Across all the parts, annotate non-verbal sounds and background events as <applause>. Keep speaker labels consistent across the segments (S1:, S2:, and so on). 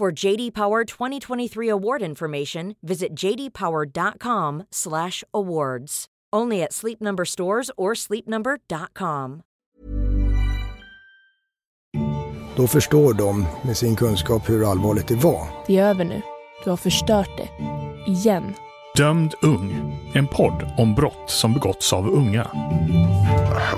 S1: For JD Power 2023 award information, visit jdpower.com/awards. Only at Sleep Number stores or sleepnumber.com.
S2: Då förstår de med sin kunskap hur allvarligt det var.
S3: Det är över nu. Du har förstört det. Igen.
S4: Dömd ung. En podd om brott som begåtts av unga.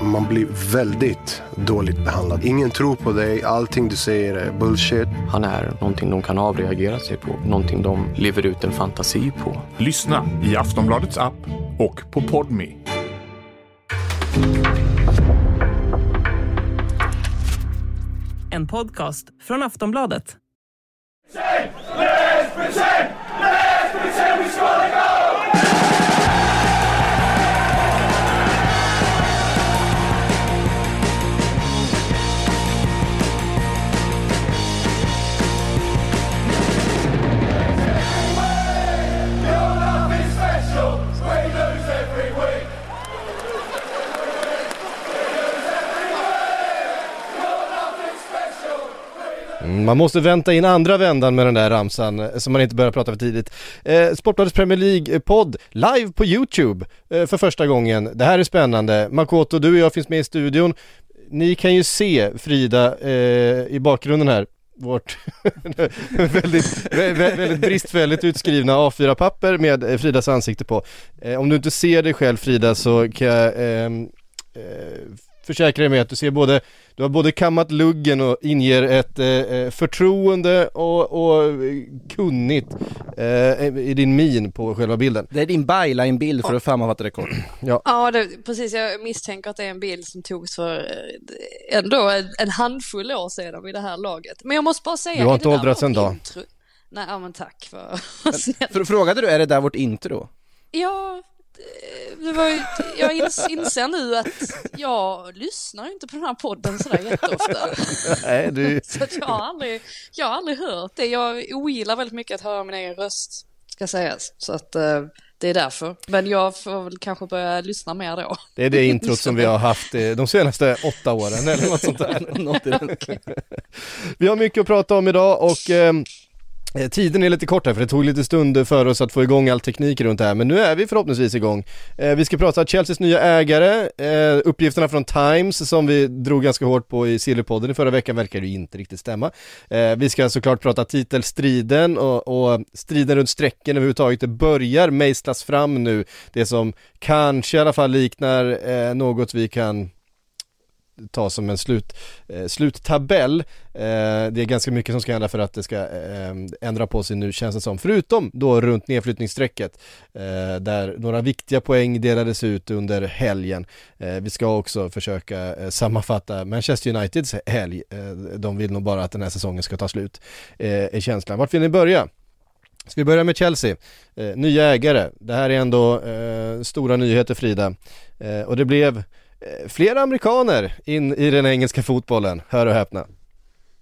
S5: Man blir väldigt dåligt behandlad. Ingen tror på dig. Allting du säger är bullshit.
S6: Han är någonting de kan avreagera sig på. Någonting de lever ut en fantasi på.
S4: Lyssna i Aftonbladets app och på Podme.
S7: En podcast från Aftonbladet.
S8: Mm, Man måste vänta in andra vändan med den där ramsan eh, så man inte börjar prata för tidigt. Eh, Sportbladets Premier League-podd live på YouTube eh, för första gången. Det här är spännande. Makoto, du och jag finns med i studion. Ni kan ju se Frida eh, i bakgrunden här vårt <laughs> väldigt, väldigt bristfälligt utskrivna A4-papper med eh, Fridas ansikte på. Eh, om du inte ser dig själv Frida så kan jag ehm, eh, försäkra dig med att du ser både, du har både kammat luggen och inger ett eh, eh, förtroende och, och kunnigt eh, i din min på själva bilden.
S9: Det är din byline-bild för att sammanfatta det kort.
S10: Ja, det, precis. Jag misstänker att det är en bild som togs för eh, ändå en, en handfull år sedan vid det här laget. Men jag måste bara säga...
S8: Du har
S10: är
S8: inte åldrats en dag.
S10: intro? Nej, ja, men tack för... <laughs>
S9: För, frågade du, är det där vårt intro?
S10: Ja, det var ju, jag ins, inser nu att jag lyssnar inte på den här podden sådär jätteofta.
S8: Nej, du...
S10: Så att jag, har aldrig, jag har aldrig hört det. Jag ogillar väldigt mycket att höra min egen röst, ska sägas. Så att eh, det är därför. Men jag får väl kanske börja lyssna mer då.
S8: Det är det introt som vi har haft eh, de senaste åtta åren eller något sånt där. <laughs>
S9: Den.
S8: Vi har mycket att prata om idag och eh, Eh, tiden är lite kort här för det tog lite stund för oss att få igång all teknik runt det här men nu är vi förhoppningsvis igång. Eh, vi ska prata Chelseas nya ägare, eh, uppgifterna från Times som vi drog ganska hårt på i Sillypodden i förra veckan verkar ju inte riktigt stämma. Eh, vi ska såklart prata titelstriden och, och striden runt strecken överhuvudtaget. Det börjar mejslas fram nu, det som kanske i alla fall liknar eh, något vi kan ta som en slut, eh, sluttabell. Eh, det är ganska mycket som ska hända för att det ska eh, ändra på sig nu känns det som. Förutom då runt nedflyttningsstrecket eh, där några viktiga poäng delades ut under helgen. Eh, vi ska också försöka eh, sammanfatta Manchester Uniteds helg. Eh, de vill nog bara att den här säsongen ska ta slut, eh, är känslan. Vart vill ni börja? Ska vi börja med Chelsea? Eh, nya ägare. Det här är ändå eh, stora nyheter Frida. Eh, och det blev Eh, flera amerikaner in i den engelska fotbollen, hör och häpna.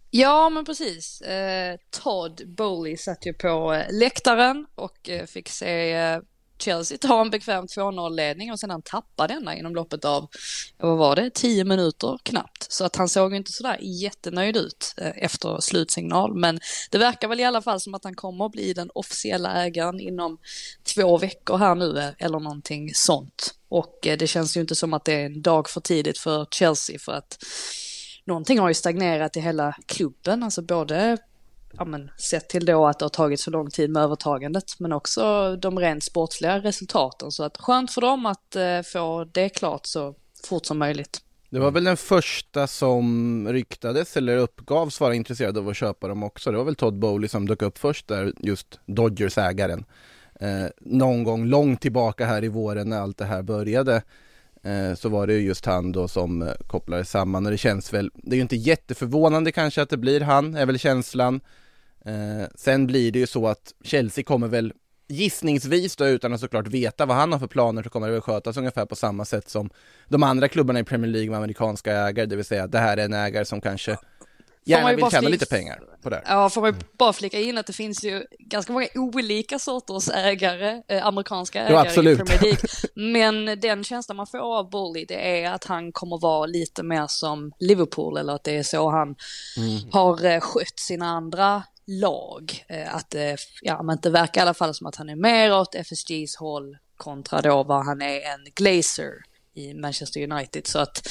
S10: Ja, men precis. Eh, Todd Bowley satt ju på eh, läktaren och eh, fick se eh, Chelsea tar en bekväm 2-0-ledning och sen han denna inom loppet av, vad var det, 10 minuter knappt. Så att han såg inte sådär jättenöjd ut eh, efter slutsignal. Men det verkar väl i alla fall som att han kommer att bli den officiella ägaren inom två veckor här nu eh, eller någonting sånt. Och eh, det känns ju inte som att det är en dag för tidigt för Chelsea för att någonting har ju stagnerat i hela klubben, alltså både ja, men, sett till då att det har tagit så lång tid med övertagandet, men också de rent sportsliga resultaten. Så att skönt för dem att eh, få det klart så fort som möjligt.
S9: Det var väl den första som ryktades eller uppgavs vara intresserad av att köpa dem också. Det var väl Todd Bowley som dök upp först där, just Dodgers-ägaren. Eh, någon gång långt tillbaka här i våren när allt det här började Eh, så var det ju just han då som eh, kopplades samman och det känns väl, det är ju inte jätteförvånande kanske att det blir han, är väl känslan. Eh, sen blir det ju så att Chelsea kommer väl gissningsvis då utan att såklart veta vad han har för planer så kommer det väl skötas ungefär på samma sätt som de andra klubbarna i Premier League med amerikanska ägare, det vill säga det här är en ägare som kanske gärna vill tjäna lite pengar på det.
S10: Ja, får man bara flika in att det finns ju ganska många olika sorters ägare, eh, amerikanska ägare
S9: absolut.
S10: i Premier League. <laughs> Men den känslan man får av Bully det är att han kommer vara lite mer som Liverpool eller att det är så han har eh, skött sina andra lag. Eh, Att eh, ja, men det verkar i alla fall som att han är mer åt FSGs håll kontra då vad han är en glazer i Manchester United. Så att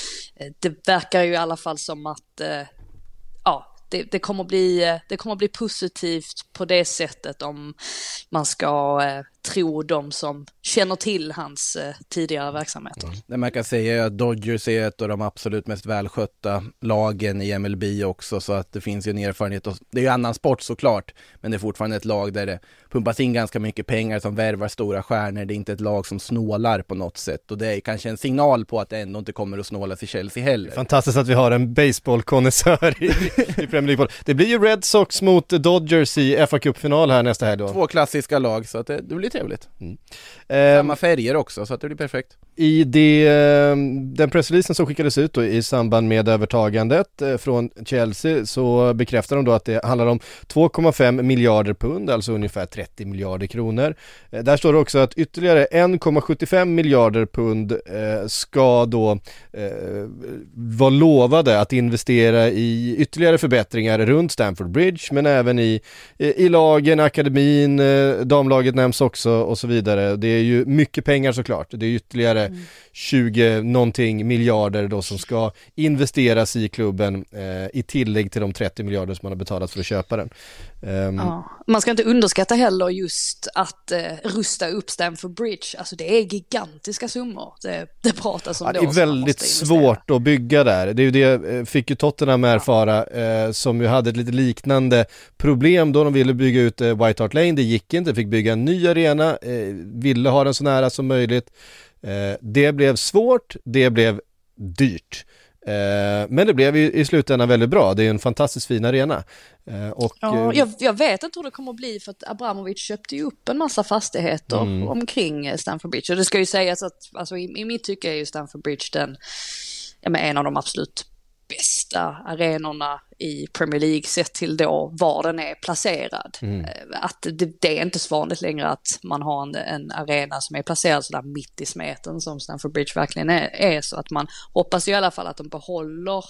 S10: det verkar ju i alla fall som att ja, det, det, kommer bli, det kommer bli positivt på det sättet om man ska eh, eh, tro de som känner till hans eh, tidigare verksamheter.
S9: Det man kan säga är att Dodgers är ett av de absolut mest välskötta lagen i MLB också så att det finns ju en erfarenhet och det är ju annan sport såklart men det är fortfarande ett lag där det pumpas in ganska mycket pengar som värvar stora stjärnor. Det är inte ett lag som snålar på något sätt och det är kanske en signal på att det ändå inte kommer att snålas i Chelsea heller.
S8: Fantastiskt att vi har en baseballkonnässör i, i Premier League. Det blir ju Red Sox mot Dodgers i FA Cup-final här nästa helg då.
S9: Två klassiska lag så att det, det blir trevligt.
S8: Ehm,
S9: Samma färger också så att det blir perfekt.
S8: I det, eh, den pressreleasen som skickades ut då i samband med övertagandet eh, från Chelsea så bekräftar de då att det handlar om 2,5 miljarder pund, alltså ungefär 30 miljarder kronor. Eh, Där står det också att ytterligare 1,75 miljarder pund eh, ska då vara lovade att investera i ytterligare förbättringar runt Stamford Bridge men även i, i lagen, akademin, damlaget nämns också och så vidare. Det är ju mycket pengar såklart. Det är ytterligare mm. 20 någonting miljarder då som ska investeras i klubben eh, i tillägg till de 30 miljarder som man har betalat för att köpa den. Ehm,
S10: Ja. Man ska inte underskatta heller just att eh, rusta upp Stamford Bridge. Alltså det är gigantiska summor det, det pratas om
S8: Ja, det är väldigt svårt att bygga där. Det är ju det, eh, fick ju Tottenham erfara, eh, som ju hade ett lite liknande problem då de ville bygga ut eh, White Hart Lane. Det gick inte, fick bygga en ny arena, eh, ville ha den så nära som möjligt. Eh, det blev svårt, det blev dyrt. Eh, men det blev i, i slutändan väldigt bra, det är en fantastiskt fin arena. Eh, och,
S10: Ja, jag, jag vet inte hur det kommer att bli för att Abramovic köpte ju upp en massa fastigheter
S8: Mm.
S10: omkring Stamford Bridge. Och det ska ju sägas att alltså, i, i mitt tycke är ju Stamford Bridge den, ja, men en av de absolut bästa arenorna i Premier League sett till då var den är placerad.
S8: Mm.
S10: Eh, Att det, det är inte så vanligt längre att man har en, en arena som är placerad sådär mitt i smeten som Stamford Bridge verkligen är, är. Så att man hoppas i alla fall att de behåller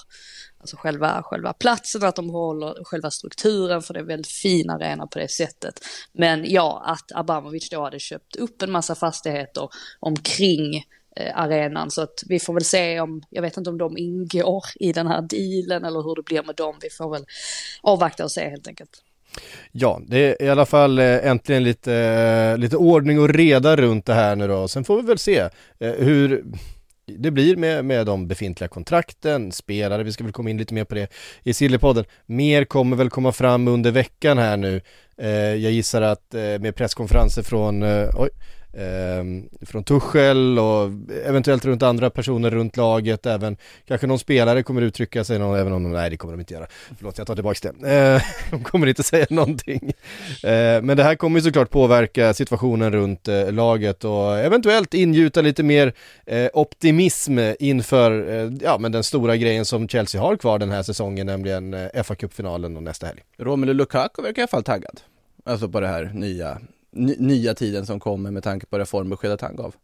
S10: alltså själva, själva platsen, att de behåller själva strukturen för det är väldigt fin arena på det sättet. Men ja, att Abramovic då hade köpt upp en massa fastigheter omkring Eh, arenan så att vi får väl se om, jag vet inte om de ingår i den här dealen eller hur det blir med dem. Vi får väl avvakta och se helt enkelt.
S8: Ja, det är i alla fall eh, äntligen lite, eh, lite ordning och reda runt det här nu då. Sen får vi väl se hur det blir med, med de befintliga kontrakten, spelare, vi ska väl komma in lite mer på det i Sillypodden. Mer kommer väl komma fram under veckan här nu. Jag gissar att med presskonferenser från, oj, Ehm, från Tuchel och eventuellt runt andra personer runt laget, även kanske någon spelare kommer uttrycka sig, någon, även om de, nej det kommer de inte göra. Förlåt, jag tar tillbaka det. Eh, <laughs> de kommer inte säga någonting. Eh, men det här kommer ju såklart påverka situationen runt eh, laget och eventuellt ingjuta lite mer eh, optimism inför eh, ja, men den stora grejen som Chelsea har kvar den här säsongen, nämligen eh, FA-cupfinalen och nästa helg.
S9: Romelu Lukaku verkar i alla fall taggad. Alltså på det här nya, nya tiden som kommer med tanke på reformbeskedet han gav.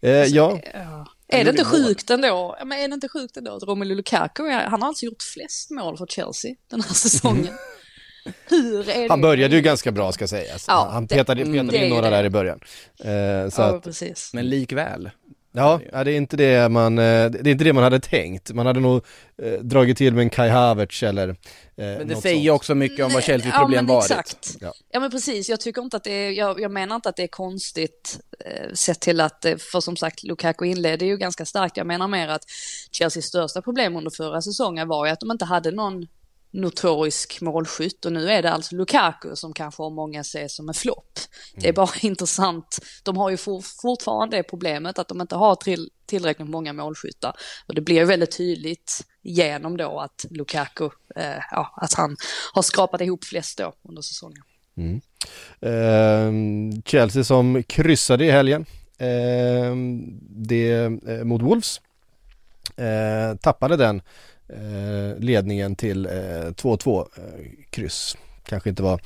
S8: Eh, ja,
S10: Ja. Är det inte sjukt ändå? Men är det inte sjukt ändå att Romelu Lukaku, han har alltså gjort flest mål för Chelsea den här säsongen. <laughs> Hur är det?
S8: han började ju ganska bra ska sägas.
S10: Ja,
S8: han petade, petade
S10: det
S8: in några
S10: det.
S8: där i början. Eh, så
S10: Ja,
S8: att,
S10: precis.
S9: Men likväl.
S8: Ja, ja, det är inte det man, eh, det är inte det man hade tänkt. Man hade nog eh, dragit till med en Kai Havertz eller eh,
S9: Men det
S8: något
S9: säger
S8: sånt.
S9: också mycket om vad Chelseas
S10: Ja,
S9: problem varit.
S10: Exakt.
S8: Ja.
S10: Ja. men precis, jag tycker inte att det är, jag, jag menar inte att det är konstigt eh, sett till att, för som sagt Lukaku inledde ju ganska starkt, jag menar mer att Chelseas största problem under förra säsongen var ju att de inte hade någon notorisk målskytt och nu är det alltså Lukaku som kanske av många ser som en flopp. Det är bara <laughs> intressant. De har ju for, fortfarande det problemet att de inte har till, tillräckligt många målskyttar och det blir väldigt tydligt genom då att Lukaku, eh, ja, att han har skrapat ihop flest då under säsongen.
S8: Mm. Eh, Chelsea som kryssade i helgen. Eh, det mot Wolves. Eh, tappade den ledningen till 2-2 kryss. Kanske inte var,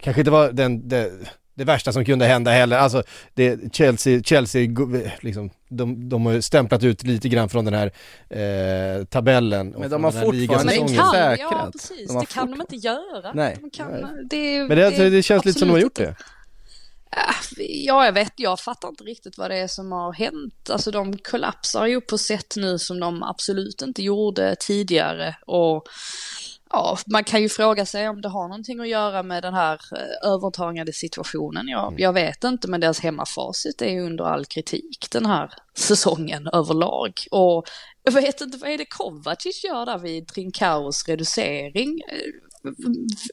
S8: kanske inte var den, det, det värsta som kunde hända heller. Alltså det, Chelsea, Chelsea liksom, de, de har ju stämplat ut lite grann från den här eh, tabellen.
S9: Men de har fortfarande
S10: inte
S9: säkrat.
S10: Ja precis, de det kan de inte göra.
S9: Nej.
S10: De kan, det,
S8: Men det, det, det känns lite som de har gjort det.
S10: Äh, ja, jag vet, jag fattar inte riktigt vad det är som har hänt. Alltså de kollapsar ju på sätt nu som de absolut inte gjorde tidigare. Och ja, man kan ju fråga sig om det har någonting att göra med den här eh, övertagande situationen. Jag, mm. jag vet inte, men deras hemmafacit är ju under all kritik den här säsongen överlag. Och jag vet inte, vad är det Kovacic gör där vid Trinkaus reducering?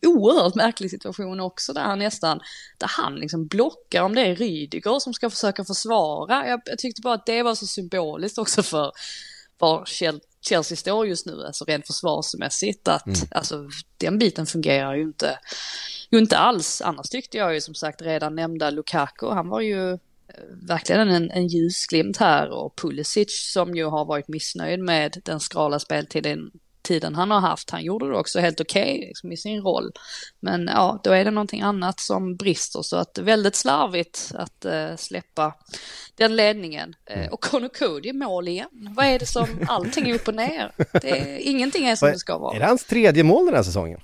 S10: Oerhört märklig situation också där han nästan, där han liksom blockar om det är Rydiger som ska försöka försvara. Jag, jag tyckte bara att det var så symboliskt också för var Chelsea står just nu, alltså rent försvarsmässigt, att mm. alltså, den biten fungerar ju inte, ju inte alls. Annars tyckte jag ju som sagt redan nämnda Lukaku, han var ju eh, verkligen en, en ljusglimt här och Pulisic som ju har varit missnöjd med den skrala speltiden tiden han har haft. Han gjorde det också helt okej okay, liksom, i sin roll. Men ja, då är det någonting annat som brister så att väldigt slarvigt att uh, släppa den ledningen. Uh, och Conor Cody mål igen. Vad är det som, <laughs> allting är upp och ner. Det är, ingenting är som det ska vara.
S8: Är det hans tredje mål den här säsongen?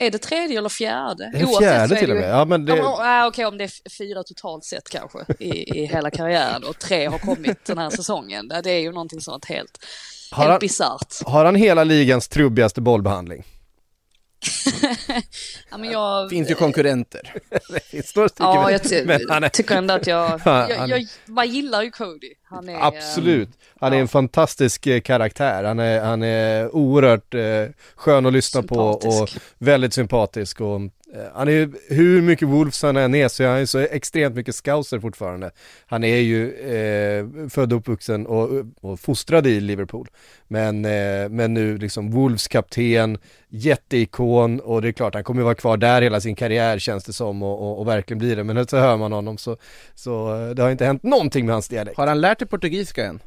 S10: Är det tredje eller fjärde?
S8: Det är fjärde till och med. Ja, men det...
S10: ja, Okej, om det är fyra totalt sett kanske i, i hela karriären och tre har kommit den här säsongen. Det är ju någonting sånt helt
S8: har
S10: Helt bisarrt.
S8: Har han hela ligans trubbigaste bollbehandling? <laughs>
S10: ja, men jag...
S9: finns ju konkurrenter. <laughs>
S10: Ja, jag ty är... tycker ändå att jag, <laughs> jag, jag, man gillar ju Cody.
S8: Han är, Absolut. Han är ja. en fantastisk eh, karaktär. Han är, han är oerhört eh, skön att lyssna sympatisk. på och väldigt sympatisk och Eh, han är ju, hur mycket Wolves han än är så är han så extremt mycket scouser fortfarande. Han är ju eh, född och uppvuxen och, och fostrad i Liverpool. Men, eh, men nu liksom Wolves kapten, jätteikon och det är klart han kommer vara kvar där hela sin karriär känns det som och, och, och verkligen blir det. Men så hör man honom så, så eh, det har inte hänt någonting med hans dialekt.
S9: Har han lärt sig portugisiska än?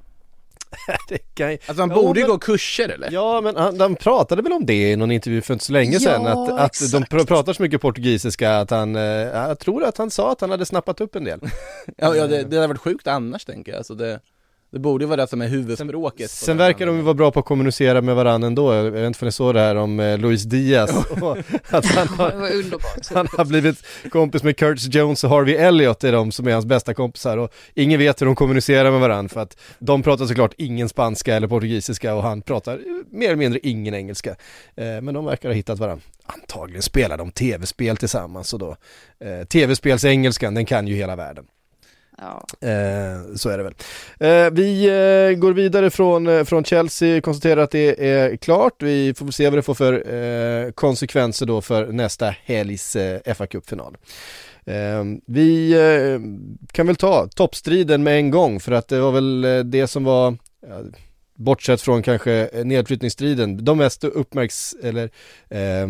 S9: <laughs>
S8: det kan...
S9: Alltså han borde ju gå kurser eller?
S8: Ja men han, de pratade väl om det i någon intervju för inte så länge sedan
S10: ja,
S8: att, att de pr pratar så mycket portugisiska att han, eh, jag tror att han sa att han hade snappat upp en del. <laughs>
S9: Ja, ja det, det hade varit sjukt annars tänker jag, alltså det det borde ju vara det som är huvudspråket
S8: Sen, sen verkar de ju vara bra på att kommunicera med varandra ändå, jag vet inte om ni såg det här om eh, Luis Diaz. <laughs> <laughs>
S10: Att han har, <laughs>
S8: han har blivit kompis med Curtis Jones och Harvey Elliott. Är de som är hans bästa kompisar. Och ingen vet hur de kommunicerar med varandra för att de pratar såklart ingen spanska eller portugisiska och han pratar mer eller mindre ingen engelska. Eh, men de verkar ha hittat varandra. Antagligen spelar de tv-spel tillsammans och då eh, tv-spelsengelskan den kan ju hela världen
S10: Ja.
S8: Eh, så är det väl. Eh, vi eh, går vidare från, eh, från Chelsea, konstaterar att det är klart. Vi får se vad det får för eh, konsekvenser då för nästa helgs eh, fa Cup-final. Eh, vi eh, kan väl ta toppstriden med en gång för att det var väl det som var bortsett från kanske nedflyttningsstriden, de mest uppmärks eller Eh,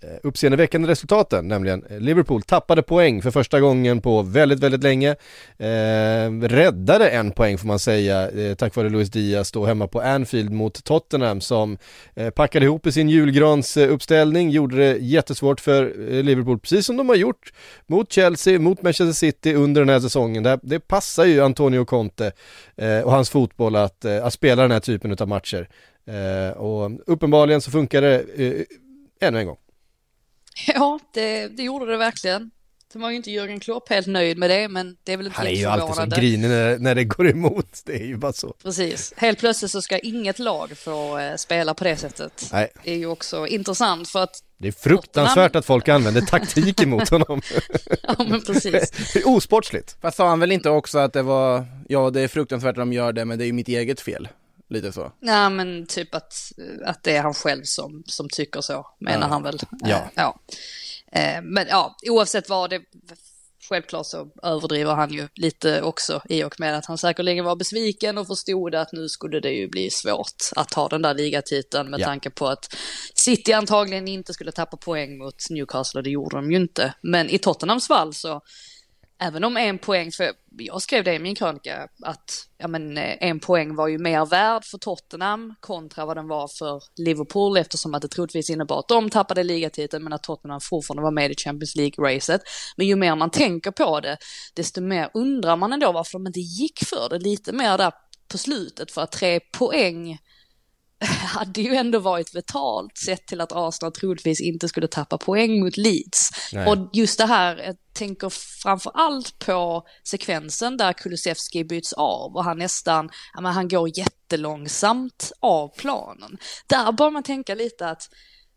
S8: Eh, uppseendeväckande resultaten, nämligen eh, Liverpool tappade poäng för första gången på väldigt, väldigt länge. Eh, räddade en poäng får man säga, eh, tack vare Luis Diaz då hemma på Anfield mot Tottenham som eh, packade ihop i sin julgransuppställning, gjorde det jättesvårt för eh, Liverpool, precis som de har gjort mot Chelsea, mot Manchester City under den här säsongen. Det, det passar ju Antonio Conte eh, och hans fotboll att, att spela den här typen av matcher. och uppenbarligen så funkar det ännu en gång. <laughs>
S10: Ja, det, det gjorde det verkligen. Sen var ju inte Jörgen Klopp helt nöjd med det, men det är väl inte
S8: Han är ju alltid så grinig när, när det går emot, det är ju bara så.
S10: Precis, helt plötsligt så ska inget lag få eh, spela på det sättet.
S8: Nej.
S10: Det är ju också intressant för att
S8: det är fruktansvärt att folk använder taktik emot honom. <laughs>
S10: ja men precis. <laughs>
S8: Det är osportsligt.
S9: Fast sa han väl inte också att det var, ja det är fruktansvärt att de gör det men det är ju mitt eget fel. Lite så.
S10: Nej men typ att, att det är han själv som, som tycker så, menar
S9: Ja.
S10: han väl.
S9: Ja.
S10: Eh, ja. Eh, Men ja, oavsett vad det Självklart så överdriver han ju lite också i och med att han säkerligen var besviken och förstod att nu skulle det ju bli svårt att ta den där ligatiteln med
S11: Ja.
S10: tanke på att City antagligen inte skulle tappa poäng mot Newcastle och det gjorde de ju inte. Men i Tottenhams fall så även om en poäng, för jag skrev det i min krönika, att ja, men, eh, en poäng var ju mer värd för Tottenham kontra vad den var för Liverpool eftersom att det troligtvis innebar att de tappade ligatiteln men att Tottenham fortfarande var med i Champions League-racet. Men ju mer man tänker på det, desto mer undrar man ändå varför de inte gick för det lite mer där på slutet för att tre poäng <laughs> hade ju ändå varit vitalt sett till att Arsenal troligtvis inte skulle tappa poäng mot Leeds.
S11: Nej.
S10: Och just det här, jag tänker framför allt på sekvensen där Kulusevski byts av och han nästan, ja men han går jättelångsamt av planen. Där bör man tänka lite att,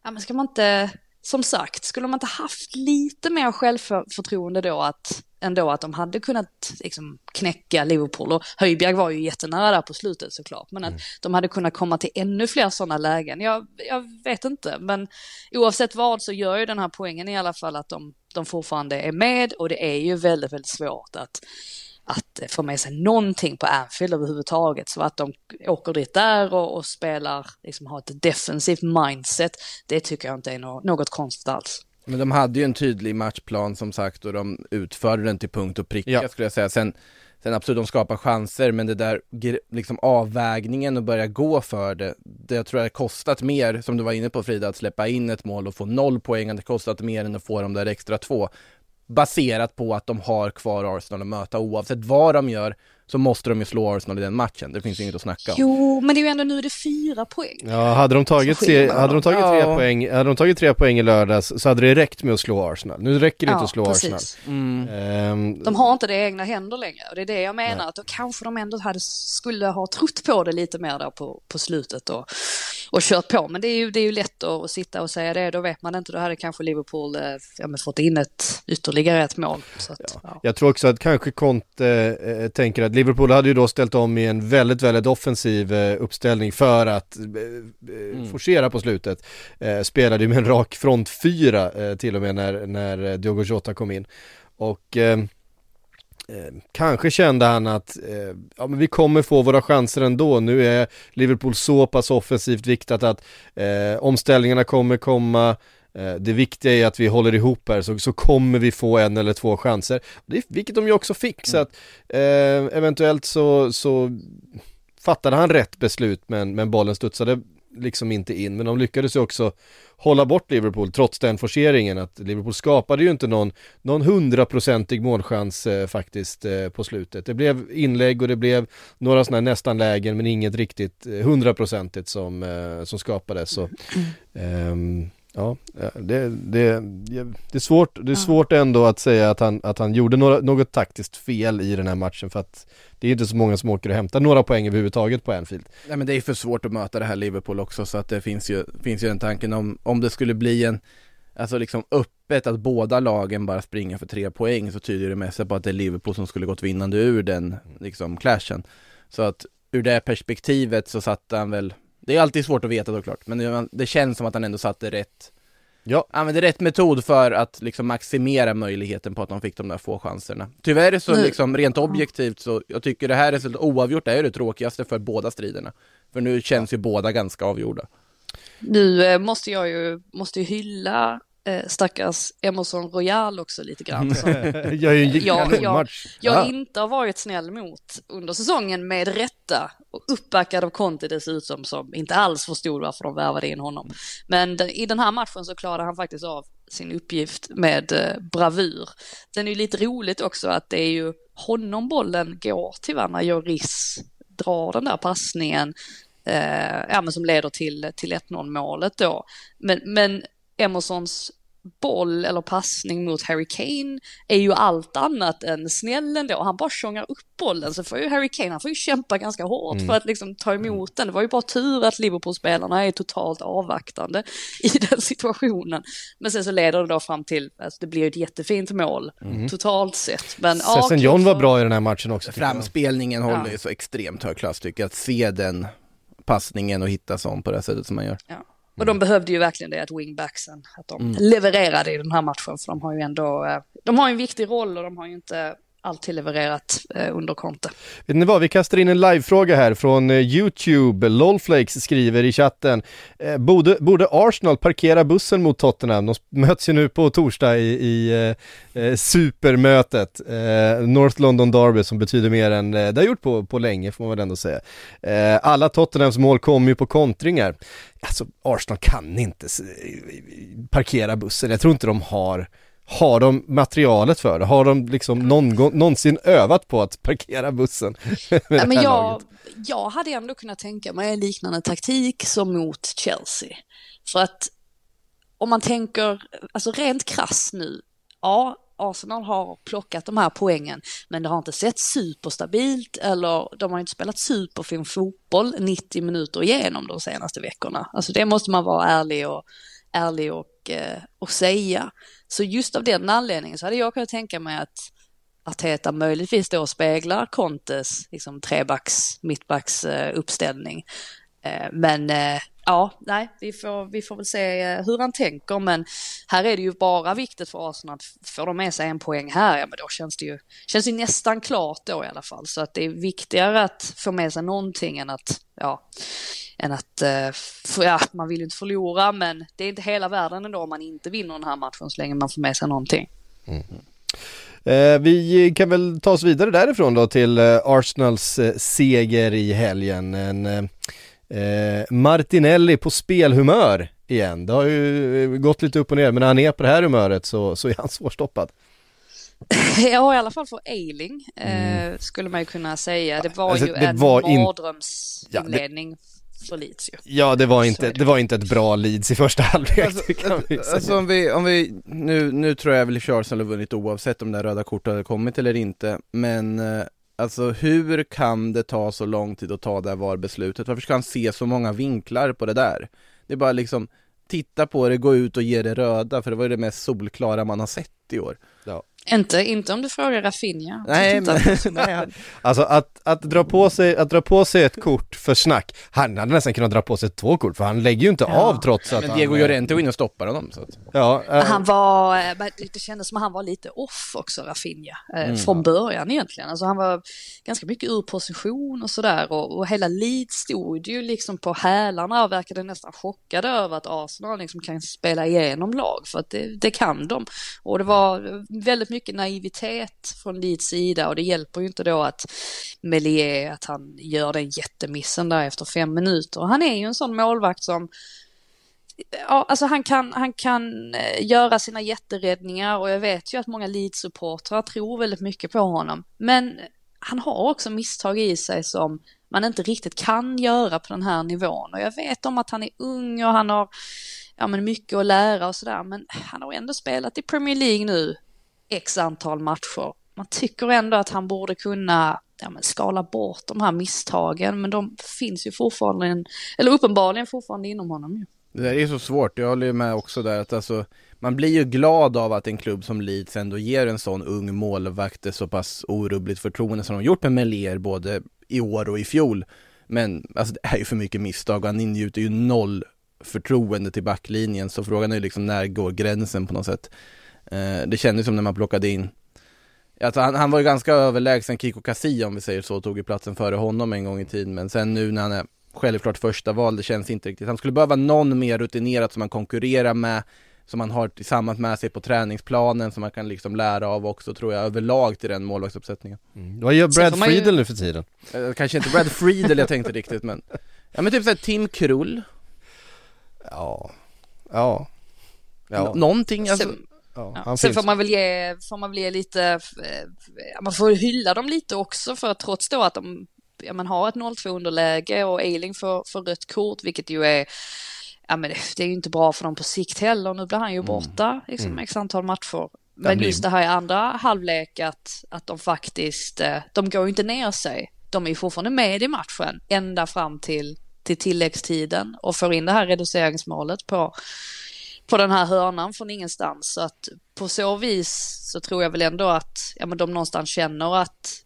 S10: ja men ska man inte, som sagt, skulle man inte haft lite mer självförtroende då att ändå att de hade kunnat liksom, knäcka Liverpool och Höjbjerg var ju jättenära där på slutet såklart men att de hade kunnat komma till ännu fler sådana lägen. Jag, jag vet inte men oavsett vad så gör ju den här poängen i alla fall att de, de fortfarande är med och det är ju väldigt, väldigt svårt att att få med sig någonting på Anfield överhuvudtaget. Så att de åker dit där och, och spelar, liksom har ett defensivt mindset, det tycker jag inte är nå- något konstigt alls.
S9: Men de hade ju en tydlig matchplan som sagt och de utförde den till punkt och pricka skulle jag säga. Sen, sen absolut, de skapar chanser men det där liksom avvägningen och börja gå för det, det jag tror jag har kostat mer, som du var inne på Frida, att släppa in ett mål och få noll poäng, det har kostat mer än att få de där extra två. Baserat på att de har kvar Arsenal att möta, oavsett vad de gör så måste de ju slå Arsenal i den matchen, det finns inget att snacka om.
S10: Jo, men det är ju ändå nu är det fyra poäng.
S8: Ja, hade de tagit,
S10: skiljer
S8: hade de tagit tre
S10: Ja.
S8: poäng, hade de tagit tre poäng i lördags så hade det räckt med att slå Arsenal. Nu räcker det
S10: Ja,
S8: inte att slå
S10: precis.
S8: Arsenal. Ehm,
S10: De har inte det i egna händer längre och det är det jag menar att då kanske de ändå hade, skulle ha trott på det lite mer där på, på slutet och, och kört på. Men det är ju, det är ju lätt att, sitta och säga det, då vet man inte, då hade kanske Liverpool eh, ja, men fått in ett ytterligare ett mål. Så att, ja.
S8: Jag tror också att kanske Conte eh, tänker att Liverpool hade ju då ställt om i en väldigt, väldigt offensiv eh, uppställning för att eh, eh, forcera på slutet. Spelade ju med en rak front fyra till och med när, när Diogo Jota kom in. Och kanske kände han att eh, ja, men vi kommer få våra chanser ändå. Nu är Liverpool så pass offensivt viktat att eh, omställningarna kommer komma. Eh, Det viktiga är att vi håller ihop här så, så kommer vi få en eller två chanser. Det, vilket de ju också fick så att eh, eventuellt så, så fattade han rätt beslut men, men bollen studsade liksom inte in. Men de lyckades ju också hålla bort Liverpool trots den forceringen att Liverpool skapade ju inte någon, någon hundraprocentig målchans eh, faktiskt eh, på slutet. Det blev inlägg och det blev några sådana här nästan lägen men inget riktigt eh, hundraprocentigt som, eh, som skapades. Så, ehm, Ja, det, det, det är svårt, det är svårt ändå att säga att han, att han gjorde några, något taktiskt fel i den här matchen för att det är inte så många som åker och hämtar några poäng överhuvudtaget på Anfield.
S9: Nej men det är för svårt att möta det här Liverpool också så att det finns ju, finns ju den tanken om, om det skulle bli en Alltså liksom öppet att båda lagen bara springer för tre poäng så tyder det mest på att det är Liverpool som skulle gått vinnande ur den liksom clashen Så att ur det perspektivet så satte han väl Det är alltid svårt att veta såklart men det, det känns som att han ändå satte rätt
S8: Ja.
S9: Använde rätt metod för att liksom maximera möjligheten på att de fick de där få chanserna. Tyvärr så
S10: Nu-
S9: liksom rent objektivt så jag tycker det här resultatet, oavgjort är ju det tråkigaste för båda striderna. För nu känns ju båda ganska avgjorda.
S10: Nu eh, måste jag ju, måste ju hylla eh, stackars Emerson Royal också lite grann. Som <laughs> jag, jag, jag
S8: Ja.
S10: inte har varit snäll mot under säsongen med rätta. Och uppbackad av Conte dessutom som inte alls förstod varför de värvade in honom. Men den, i den här matchen så klarade han faktiskt av sin uppgift med eh, bravur. Sen är ju lite roligt också att det är ju honom bollen går till va, när Joris drar den där passningen eh, ja, men som leder till, till 1-0 målet då. Men, men Emersons boll eller passning mot Harry Kane är ju allt annat än snäll ändå. Han bara tjongar upp bollen så får ju Harry Kane, han får ju kämpa ganska hårt
S11: Mm.
S10: för att liksom ta emot den. Det var ju bara tur att Liverpool-spelarna är totalt avvaktande <laughs> i den situationen. Men sen så leder det då fram till, alltså det blir ju ett jättefint mål
S8: Mm.
S10: totalt sett. Men ja,
S8: Sessignon
S10: kul
S8: var bra i den här matchen också.
S9: Framspelningen
S10: Ja.
S9: håller ju så extremt hög klass tycker jag, att se den passningen och hitta sån på det sättet som man gör.
S10: Ja. Och de behövde ju verkligen det, att wingbacksen, att de levererade i den här matchen, för de har ju ändå, eh, de har en viktig roll och de har ju inte alltid levererat eh, under Conte.
S8: Vet ni vad, vi kastar in en livefråga här från eh, Youtube. Lolflakes skriver i chatten. Eh, borde, borde Arsenal parkera bussen mot Tottenham? De <laughs> möts ju nu på torsdag i, i eh, eh, supermötet. Eh, North London Derby som betyder mer än eh, det har gjort på, på länge får man väl ändå säga. Eh, alla Tottenhams mål kommer ju på kontringar. Alltså Arsenal kan inte eh, parkera bussen. Jag tror inte de har har de materialet för det? Har de liksom någon, någonsin övat på att parkera bussen? <laughs>
S10: Ja, men jag, jag hade ändå kunnat tänka mig en liknande taktik som mot Chelsea. För att om man tänker, alltså rent krass nu, ja, Arsenal har plockat de här poängen, men det har inte sett superstabilt eller de har inte spelat superfin fotboll 90 minuter igenom de senaste veckorna. Alltså det måste man vara ärlig och, ärlig och, eh, och säga. Så just av den anledningen så hade jag kunnat tänka mig att Arteta möjligtvis då speglar Contes liksom trebacks, mittbacks eh, uppställning. Eh, men eh, ja, nej, vi får, vi får väl se eh, hur han tänker. Men här är det ju bara viktigt för Arsenal att får de med sig en poäng här, ja men då känns det ju, känns det nästan klart då i alla fall. Så att det är viktigare att få med sig någonting än att, ja, än att, eh, för, ja, man vill ju inte förlora, men det är inte hela världen ändå om man inte vinner den här matchen så länge man får med sig någonting. Mm.
S8: Eh, vi kan väl ta oss vidare därifrån då till Arsenals seger i helgen. En, eh, eh, Martinelli på spelhumör igen. Det har ju eh, gått lite upp och ner men när han är på det här humöret så, så är han <laughs> svårstoppad. <laughs>
S10: Ja, i alla fall för Eiling eh, skulle man ju kunna säga. Det var
S8: Alltså,
S10: ju
S8: det
S10: en
S8: var in-
S10: mardrömsinledning för Leeds ju.
S8: Ja det var inte,
S10: det.
S8: det var inte ett bra Leeds i första halvlek
S9: Alltså,
S8: det kan vi säga.
S9: Alltså om vi, om vi nu, nu tror jag väl att Arsenal har vunnit oavsett om det röda kortet hade kommit eller inte, men eh, alltså hur kan det ta så lång tid att ta det här VAR-beslutet? Varför ska han se så många vinklar på det där? Det är bara liksom, titta på det, gå ut och ge det röda, för det var ju det mest solklara man har sett i år.
S10: Inte, inte om du frågar Rafinha.
S9: Nej, men, nej, han- <laughs>
S8: Alltså att, att, dra på sig, att dra på sig ett kort för snack, han hade nästan kunnat dra på sig två kort för han lägger ju inte
S10: Ja.
S8: av trots att
S9: men Diego Llorente går in och stoppar honom. Så att.
S8: Ja, eh,
S10: Han var, eh, det kändes som att han var lite off också, Rafinha, eh,
S9: Mm.
S10: från början egentligen. Alltså han var ganska mycket ur position och sådär och, och hela Leeds stod ju liksom på hälarna och verkade nästan chockade över att Arsenal liksom kan spela igenom lag för att det, det kan de. Och det var väldigt mycket naivitet från Leeds sida och det hjälper ju inte då att Melier, att han gör den jättemissen där efter fem minuter. Han är ju en sån målvakt som Ja, alltså han kan, han kan eh, göra sina jätteräddningar och jag vet ju att många Leeds-supportrar tror väldigt mycket på honom. Men han har också misstag i sig som man inte riktigt kan göra på den här nivån. Och jag vet om att han är ung och han har ja, men mycket att lära och sådär. Men han har ändå spelat i Premier League nu x antal matcher. Man tycker ändå att han borde kunna ja, men skala bort de här misstagen. Men de finns ju fortfarande, eller uppenbarligen fortfarande inom honom. ju.
S9: Det där är så svårt, jag håller ju med också där att alltså Man blir ju glad av att en klubb som Leeds ändå ger en sån ung målvakt ett så pass orubbligt förtroende som de gjort med Melier både i år och i fjol Men alltså det är ju för mycket misstag och han ingjuter ju noll förtroende till backlinjen så frågan är ju liksom när går gränsen på något sätt det kändes som när man plockade in Alltså han, han var ju ganska överlägsen Kiko Casilla om vi säger så, tog ju platsen före honom en gång i tiden men sen nu när han är självklart första val, det känns inte riktigt. Han skulle behöva någon mer rutinerad som han konkurrerar med, som han har tillsammans med sig på träningsplanen, som man kan liksom lära av också tror jag överlag till den målvaktsuppsättningen.
S8: Mm. Vad gör Brad
S10: ju-
S8: Friedel nu för tiden?
S9: Eh, kanske inte Brad Friedel jag tänkte riktigt men, ja men typ såhär Tim Krull,
S8: Ja, ja, ja,
S9: Nå- någonting alltså.
S8: Ja.
S10: Sen
S8: finns.
S10: får man väl ge, får man väl ge lite, eh, man får hylla dem lite också för trots då att de ja, man har ett 0-2 underläge och Eiling får, får rött kort, vilket ju är, ja men det, är ju inte bra för dem på sikt heller. Nu blir han ju borta liksom
S8: Mm.
S10: x antal matcher. Men
S8: blir-
S10: just det här i andra halvlek att, att de faktiskt, eh, de går ju inte ner sig. De är ju fortfarande med i matchen ända fram till, till tilläggstiden och får in det här reduceringsmålet på, på den här hörnan från ingenstans. Så att på så vis så tror jag väl ändå att ja, men de någonstans känner att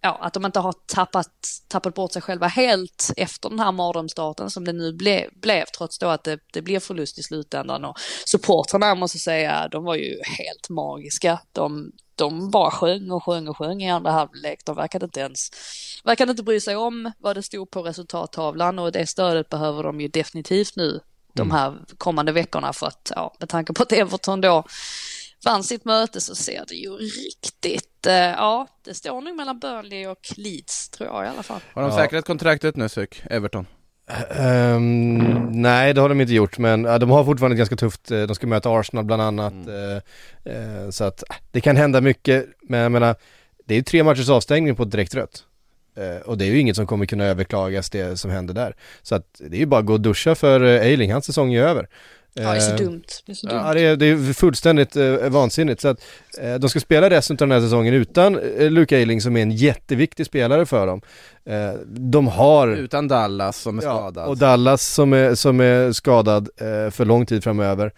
S10: ja, att de inte har tappat, tappat bort sig själva helt efter den här mardrömsstarten som det nu ble, blev, trots då att det, det blev förlust i slutändan. Och supportrarna måste säga, de var ju helt magiska. De, de bara sjöng och sjöng och sjöng i andra halvlek. De verkade inte ens, verkade inte bry sig om vad det stod på resultattavlan och det stödet behöver de ju definitivt nu de här kommande veckorna för att, ja, med tanke på att Everton då vann sitt möte så ser det ju riktigt, eh, ja, det står nog mellan Burnley och Leeds tror jag i alla fall.
S9: Har de
S8: Ja.
S9: säkrat kontraktet nu Sök, Everton?
S8: Ehm, nej det har de inte gjort men ja, de har fortfarande ganska tufft, eh, de ska möta Arsenal bland annat.
S9: Mm.
S8: eh, eh, så att det kan hända mycket, men jag menar, det är ju tre matchers avstängning på ett direkt rött. Eh, och det är ju inget som kommer kunna överklagas det som händer där. Så att det är ju bara att gå och duscha för eh, Eiling, hans säsong är över.
S10: Ja, det är så
S8: Eh,
S10: dumt. Det är så dumt.
S8: Ja det är, det är fullständigt eh, vansinnigt så att eh, de ska spela resten av den här säsongen utan eh, Luke Eiling som är en jätteviktig spelare för dem. Eh, de har
S9: Utan Dallas som är skadad.
S8: och Dallas som är, som är skadad för lång tid framöver.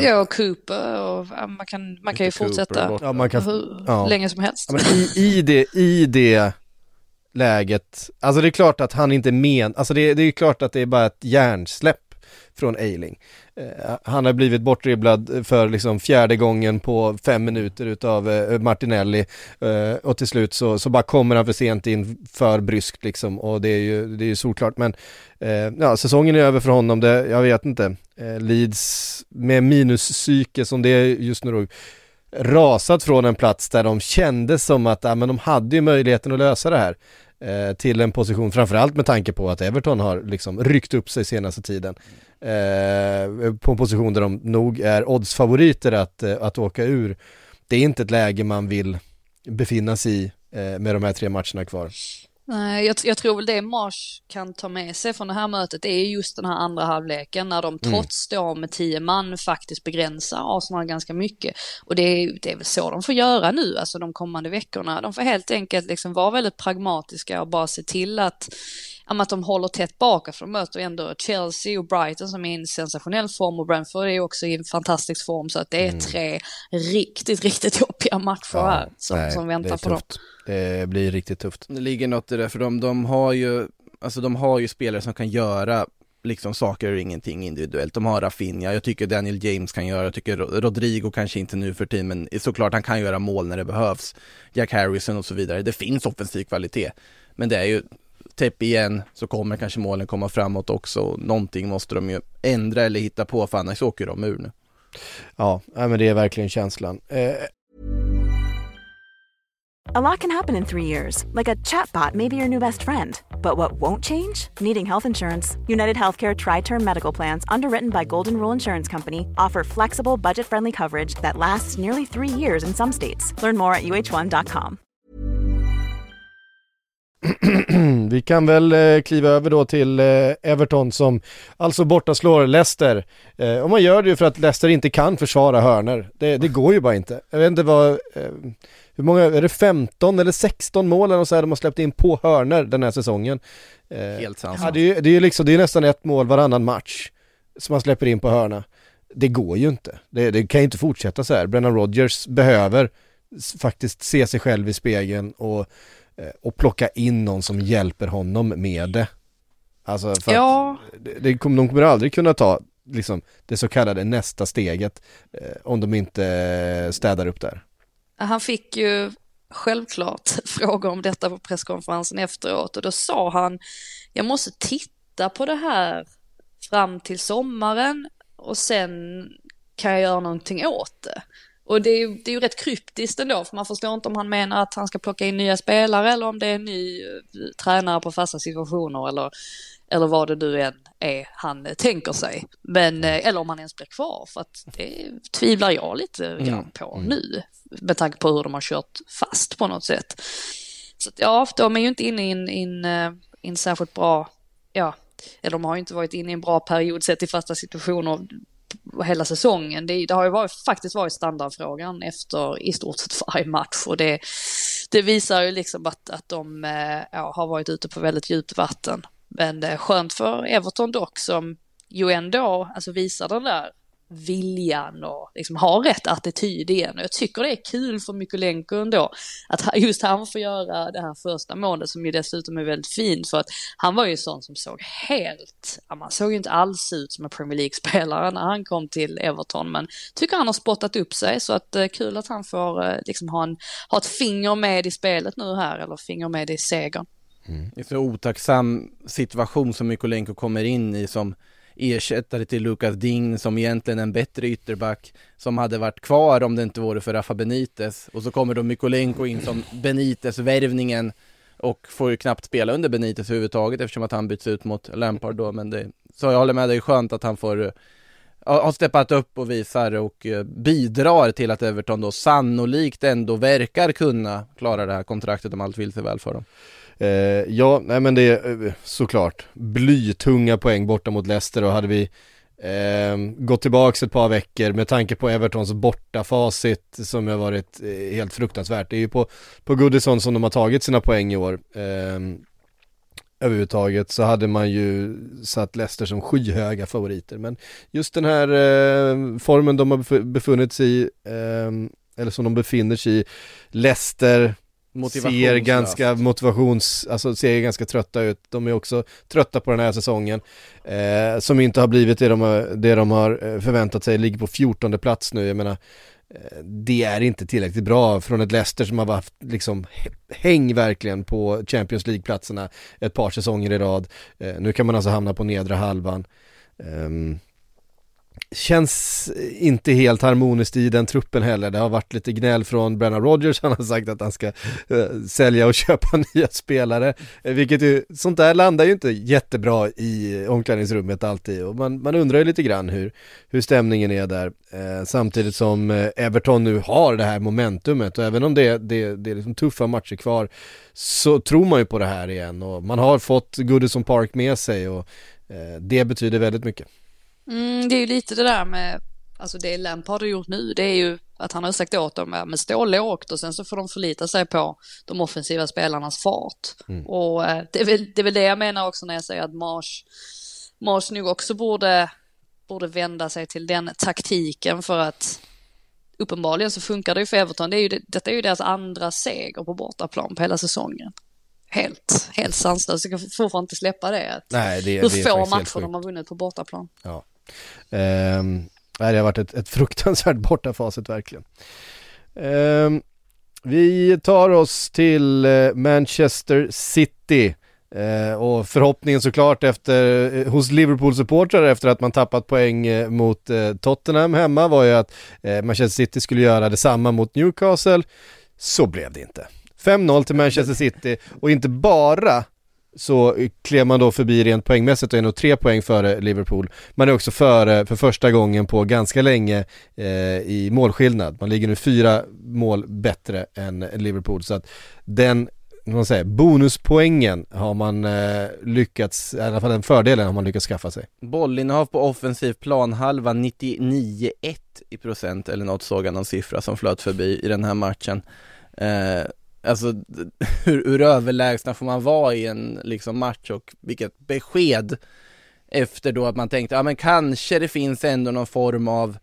S10: Ja, och Cooper och ja, man kan, man kan ju
S9: Cooper
S10: fortsätta
S8: ja, man kan,
S10: hur
S8: ja.
S10: länge som helst.
S8: Ja, men i, i, det, I det läget, alltså det är klart att han inte men, alltså det, det är ju klart att det är bara ett hjärnsläpp från Eiling. Eh, han har blivit bortdribblad för liksom fjärde gången på fem minuter utav eh, Martinelli eh, och till slut så, så bara kommer han för sent in för bryskt liksom och det är ju, det är ju solklart men eh, ja, säsongen är över för honom, det, jag vet inte. Eh, Leeds med minuspsyke som det är just nu då, rasat från en plats där de kände som att ja, men de hade ju möjligheten att lösa det här eh, till en position, framförallt med tanke på att Everton har liksom ryckt upp sig senaste tiden eh, på en position där de nog är oddsfavoriter att, eh, att åka ur. Det är inte ett läge man vill befinna sig i eh, med de här tre matcherna kvar.
S10: Jag, jag tror väl det Mars kan ta med sig från det här mötet är just den här andra halvleken när de trots då med tio man faktiskt begränsar Arsenal ganska mycket. Och det är, det är väl så de får göra nu, alltså de kommande veckorna. De får helt enkelt liksom vara väldigt pragmatiska och bara se till att, ja, men att de håller tätt bak, för de möter ändå Chelsea och Brighton som är i en sensationell form och Brentford är också i en fantastisk form så att det är tre riktigt, riktigt jobbiga matcher här som,
S8: nej,
S10: som väntar på dem.
S8: Det blir riktigt tufft.
S9: Det ligger något i det, för de, de har ju, alltså de har ju spelare som kan göra liksom saker och ingenting individuellt. De har Rafinha, jag tycker Daniel James kan göra, jag tycker Ro- Rodrigo kanske inte nu för tiden, men såklart han kan göra mål när det behövs. Jack Harrison och så vidare. Det finns offensiv kvalitet. Men det är ju, täpp igen så kommer kanske målen komma framåt också. Någonting måste de ju ändra eller hitta på för annars åker de ur nu.
S8: Ja, men det är verkligen känslan. Eh,
S11: A lot can happen in three years, like a chatbot may be your new best friend. But what won't change? Needing health insurance. United Healthcare Tri Term Medical Plans, underwritten by Golden Rule Insurance Company, offer flexible, budget friendly coverage that lasts nearly three years in some states. Learn more at uh1.com. <clears throat>
S8: Vi kan väl eh, kliva över då till eh, Everton som alltså borta slår Leicester. Eh, och man gör det ju för att Leicester inte kan försvara hörner. Det, det går ju bara inte. Jag vet inte vad, hur många, är det 15 eller 16 mål eller så här de har släppt in på hörner den här säsongen.
S9: Helt sant.
S8: Ja, det, är, ju- det är ju liksom, det är nästan ett mål varannan match som man släpper in på hörna. Det går ju inte. Det, det kan ju inte fortsätta så här. Brennan Rodgers behöver faktiskt se sig själv i spegeln och, och plocka in någon som hjälper honom med det. Alltså för
S10: Ja.
S8: att det, de kommer aldrig kunna ta liksom det så kallade nästa steget eh, om de inte eh, städar upp där.
S10: Han fick ju självklart <laughs> frågor om detta på presskonferensen efteråt och då sa han jag måste titta på det här fram till sommaren och sen kan jag göra någonting åt det. Och det är, ju, det är ju rätt kryptiskt ändå, för man förstår inte om han menar att han ska plocka in nya spelare eller om det är en ny eh, tränare på fasta situationer eller, eller vad det nu än är han eh, tänker sig. Men, eh, eller om han ens blir kvar, för att det tvivlar jag lite grann på nu, med tanke på hur de har kört fast på något sätt. Så att, ja, de är ju inte inne i en, i en, eh, i en särskilt bra, ja, eller de har ju inte varit inne i en bra period sett i fasta situationer hela säsongen. Det, det har ju varit, faktiskt varit standardfrågan efter i stort sett varje match och det, det visar ju liksom att, att de eh, ja, har varit ute på väldigt djupt vatten. Men eh, skönt för Everton dock som ju ändå alltså visar den där viljan och liksom ha rätt attityd igen. Och jag tycker det är kul för Mykolenko ändå att just han får göra det här första målet som ju dessutom är väldigt fint för att han var ju sån som såg helt, ja, man såg ju inte alls ut som en Premier League-spelare när han kom till Everton men tycker han har spottat upp sig så att eh, kul att han får eh, liksom ha, en, ha ett finger med i spelet nu här eller finger med i segern.
S9: Mm. Det är så otacksam situation som Mykolenko kommer in i som ersättare till Lucas Ding som egentligen är en bättre ytterback som hade varit kvar om det inte vore för Rafa Benitez. Och så kommer då Mykolenko in som Benitez-värvningen och får ju knappt spela under Benitez överhuvudtaget eftersom att han byts ut mot Lampard då men det, så jag håller med dig, skönt att han får eh, har steppat upp och visar och eh, bidrar till att Everton då sannolikt ändå verkar kunna klara det här kontraktet om allt vill sig väl för dem.
S8: Eh, ja, nej men det är såklart blytunga poäng borta mot Leicester och hade vi eh, gått tillbaks ett par veckor med tanke på Evertons bortafacit som har varit eh, helt fruktansvärt. Det är ju på, på Goodison som de har tagit sina poäng i år. Eh, överhuvudtaget så hade man ju satt Leicester som skyhöga favoriter. Men just den här eh, formen de har befunnit sig i, eh, eller som de befinner sig i, Leicester ser ganska motivations, alltså ser ganska trötta ut. De är också trötta på den här säsongen. Eh, som inte har blivit det de har, det de har eh, förväntat sig, ligger på 14 plats nu. Jag menar, det är inte tillräckligt bra från ett Leicester som har haft liksom häng verkligen på Champions League-platserna ett par säsonger i rad. Eh, nu kan man alltså hamna på nedre halvan. Ehm, Känns inte helt harmoniskt i den truppen heller. Det har varit lite gnäll från Brennan Rogers, <laughs> han har sagt att han ska eh, sälja och <laughs> köpa nya spelare, eh, vilket ju, sånt där landar ju inte jättebra i omklädningsrummet alltid och man, man undrar ju lite grann hur, hur stämningen är där, eh, samtidigt som eh, Everton nu har det här momentumet och även om det, det, det är liksom tuffa matcher kvar så tror man ju på det här igen och man har fått Goodison Park med sig och eh, det betyder väldigt mycket.
S10: Mm, det är ju lite det där med, alltså det Lampard har gjort nu, det är ju att han har sagt åt dem att stå lågt och sen så får de förlita sig på de offensiva spelarnas fart. Mm. Och eh, det är, väl, det är väl det jag menar också när jag säger att Mars, Mars nog också borde, borde vända sig till den taktiken för att uppenbarligen så funkar det ju för Everton. Det är ju, detta är ju deras andra seger på bortaplan på hela säsongen helt, helt sanslöst. Jag kan fortfarande inte släppa det. Att
S8: Nej, det,
S10: hur
S8: det
S10: få matcher de har vunnit på bortaplan.
S8: Ja. Ehm, det har varit ett, ett fruktansvärt bortafacit verkligen. Ehm, vi tar oss till eh, Manchester City. Eh, och förhoppningen såklart efter, eh, hos Liverpool-supportrar efter att man tappat poäng eh, mot eh, Tottenham hemma var ju att eh, Manchester City skulle göra detsamma mot Newcastle. Så blev det inte. 5-0 till Manchester City och inte bara så klev man då förbi rent poängmässigt och är nog tre poäng före Liverpool. Man är också före för första gången på ganska länge eh, i målskillnad. Man ligger nu fyra mål bättre än Liverpool så att den man säger, bonuspoängen har man eh, lyckats, i alla fall den fördelen har man lyckats skaffa sig.
S9: Bollinnehav på offensiv planhalva 99,1 i procent eller något såg jag någon siffra som flöt förbi i den här matchen. Eh, Alltså <laughs> hur, hur överlägsna får man vara i en liksom match och vilket besked efter då att man tänkte, ja men kanske det finns ändå någon form av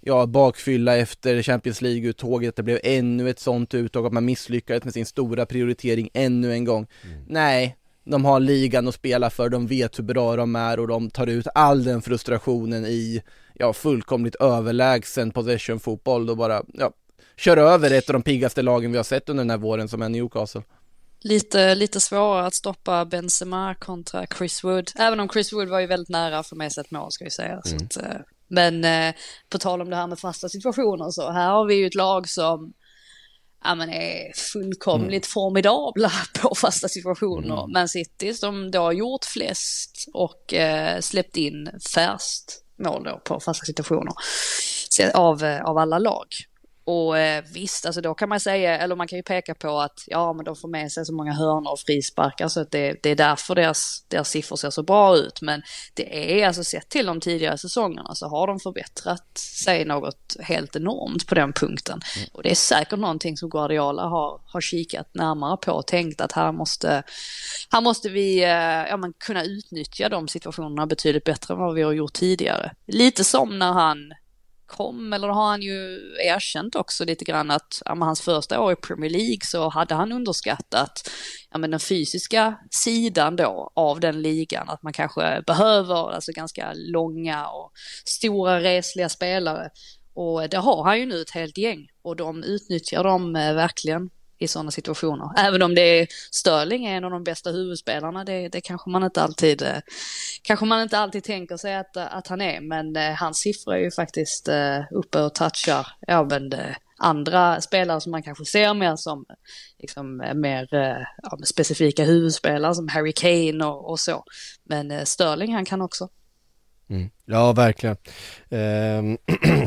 S9: ja, bakfylla efter Champions League-uttåget, det blev ännu ett sånt uttåg, att man misslyckades med sin stora prioritering ännu en gång. Mm. Nej, de har ligan att spela för, de vet hur bra de är och de tar ut all den frustrationen i, ja, fullkomligt överlägsen possession-fotboll, då bara, ja, kör över ett av de piggaste lagen vi har sett under den här våren som är Newcastle.
S10: Lite, lite svårare att stoppa Benzema kontra Chris Wood, även om Chris Wood var ju väldigt nära för med sig ett mål ska vi säga. Mm. Att, eh, men eh, på tal om det här med fasta situationer så här har vi ju ett lag som ja, men är fullkomligt mm. formidabla <laughs> på fasta situationer. Mm. Man City som då har gjort flest och eh, släppt in färst mål då på fasta situationer av, av alla lag. Och eh, visst, alltså då kan man säga, eller man kan ju peka på att ja, men de får med sig så många hörnor och frisparkar så att det, det är därför deras, deras siffror ser så bra ut. Men det är alltså sett till de tidigare säsongerna så har de förbättrat sig något helt enormt på den punkten. Mm. Och det är säkert någonting som Guardiola har, har kikat närmare på och tänkt att här måste, här måste vi eh, ja, men kunna utnyttja de situationerna betydligt bättre än vad vi har gjort tidigare. Lite som när han kom, eller har han ju erkänt också lite grann att ja, hans första år i Premier League så hade han underskattat ja, men den fysiska sidan då av den ligan, att man kanske behöver alltså ganska långa och stora resliga spelare. Och det har han ju nu ett helt gäng och de utnyttjar dem eh, verkligen i sådana situationer. Även om det är Sterling är en av de bästa huvudspelarna, det, det kanske man inte alltid eh, kanske man inte alltid tänker sig att, eh, att han är, men eh, hans siffror är ju faktiskt eh, uppe och touchar även eh, andra spelare som man kanske ser mer som liksom, eh, mer ja, specifika huvudspelare som Harry Kane och, och så. Men Sterling han kan också.
S8: Mm. Ja, verkligen. Eh,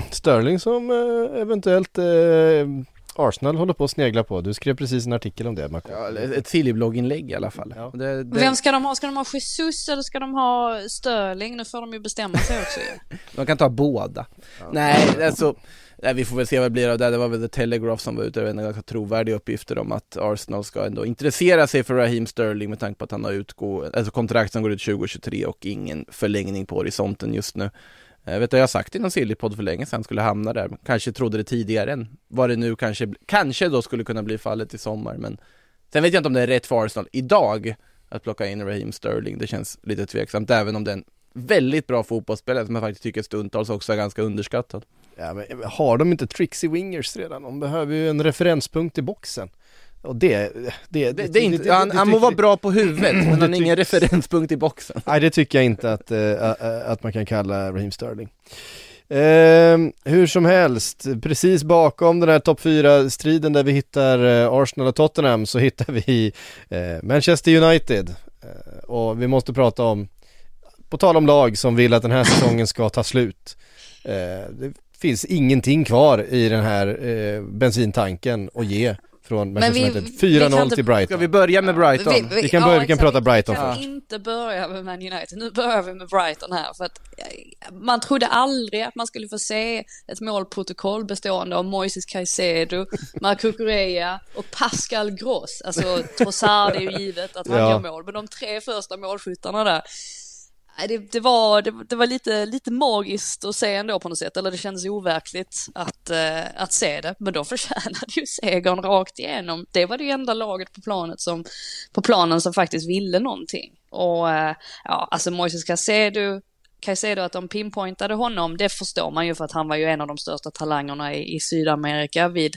S8: <clears throat> Sterling som eventuellt eh, Arsenal håller på att snegla på. Du skrev precis en artikel om det, Marco.
S9: Ja, ett Silly-blogginlägg i alla fall. Ja.
S10: Det, det... Vem ska de ha? Ska de ha Jesus eller ska de ha Sterling? Nu får de ju bestämma sig också <laughs>
S9: De kan ta båda. Ja. Nej, alltså Nej, vi får väl se vad det blir av det. Det var väl The Telegraph som var ute med ganska trovärdiga uppgifter om att Arsenal ska ändå intressera sig för Raheem Sterling med tanke på att han har utgå, alltså kontrakt som går ut 2023 och ingen förlängning på horisonten just nu. Jag vet vet jag har sagt i någon Sillypodd för länge sedan skulle hamna där. Kanske trodde det tidigare än vad det nu kanske, kanske då skulle kunna bli fallet i sommar. Men sen vet jag inte om det är rätt för Arsenal idag att plocka in Raheem Sterling. Det känns lite tveksamt, även om det är en väldigt bra fotbollsspelare som jag faktiskt tycker stundtals också är ganska underskattad.
S8: Ja, men eh, har de inte Trixie Wingers redan? De behöver ju en referenspunkt i boxen. Och det, det,
S9: det, det inte, han, han må vara bra på huvudet men <clears throat> han har ingen referenspunkt i boxen.
S8: Nej det tycker jag inte att, äh, att man kan kalla Raheem Sterling. Eh, hur som helst, precis bakom den här topp 4-striden där vi hittar eh, Arsenal och Tottenham så hittar vi eh, Manchester United. Eh, och vi måste prata om, på tal om lag som vill att den här säsongen ska ta slut. det finns ingenting kvar i den här bensintanken att ge från Manchester United. 4-0 till Brighton.
S9: Ska vi börja med Brighton?
S8: Vi, vi, vi kan, börja, ja, vi kan prata Brighton
S10: först. Vi kan inte börja med Man United, nu börjar vi med Brighton här för att eh, man trodde aldrig att man skulle få se ett målprotokoll bestående av Moises Caicedo, <laughs> Marco Correa och Pascal Gross. Alltså Trossard är ju givet att han ja. gör mål, men de tre första målskyttarna där det, det, var, det, det, var lite, lite magiskt att se ändå på något sätt, eller det kändes overkligt att, uh, att se det. Men då förtjänade ju segern rakt igenom. Det var det enda laget på planet som, på planen som faktiskt ville någonting. Och uh, ja, alltså Moises Casedo Caicedo att de pinpointade honom, det förstår man ju för att han var ju en av de största talangerna i, i Sydamerika vid,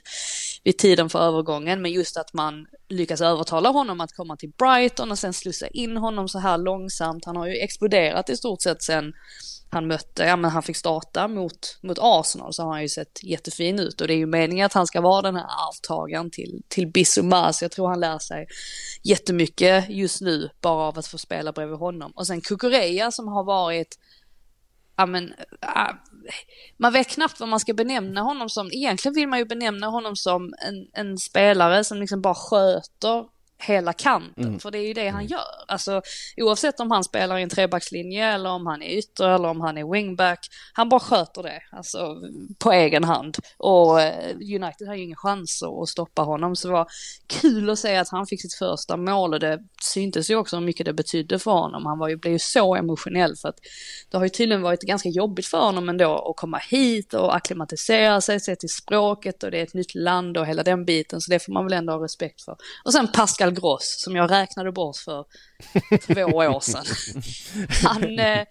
S10: vid tiden för övergången. Men just att man lyckas övertala honom att komma till Brighton och sen slussa in honom så här långsamt. Han har ju exploderat i stort sett sen han mötte, ja men han fick starta mot, mot Arsenal så har han ju sett jättefin ut och det är ju meningen att han ska vara den här arvtagaren till, till Bissouma så jag tror han lär sig jättemycket just nu bara av att få spela bredvid honom. Och sen Kukureya som har varit ja men, äh, man vet knappt vad man ska benämna honom som. Egentligen vill man ju benämna honom som en, en spelare som liksom bara sköter hela kanten, mm. för det är ju det han mm. gör. Alltså oavsett om han spelar i en trebackslinje eller om han är ytter eller om han är wingback, han bara sköter det, alltså på egen hand. Och eh, United har ju ingen chans att stoppa honom, så det var kul att se att han fick sitt första mål och det syntes ju också hur mycket det betydde för honom. Han var ju, blev ju så emotionell för att det har ju tydligen varit ganska jobbigt för honom ändå att komma hit och akklimatisera sig, se till språket och det är ett nytt land och hela den biten, så det får man väl ändå ha respekt för. Och sen Pascal Gross som jag räknade bort för två år sedan. <laughs> Han, eh,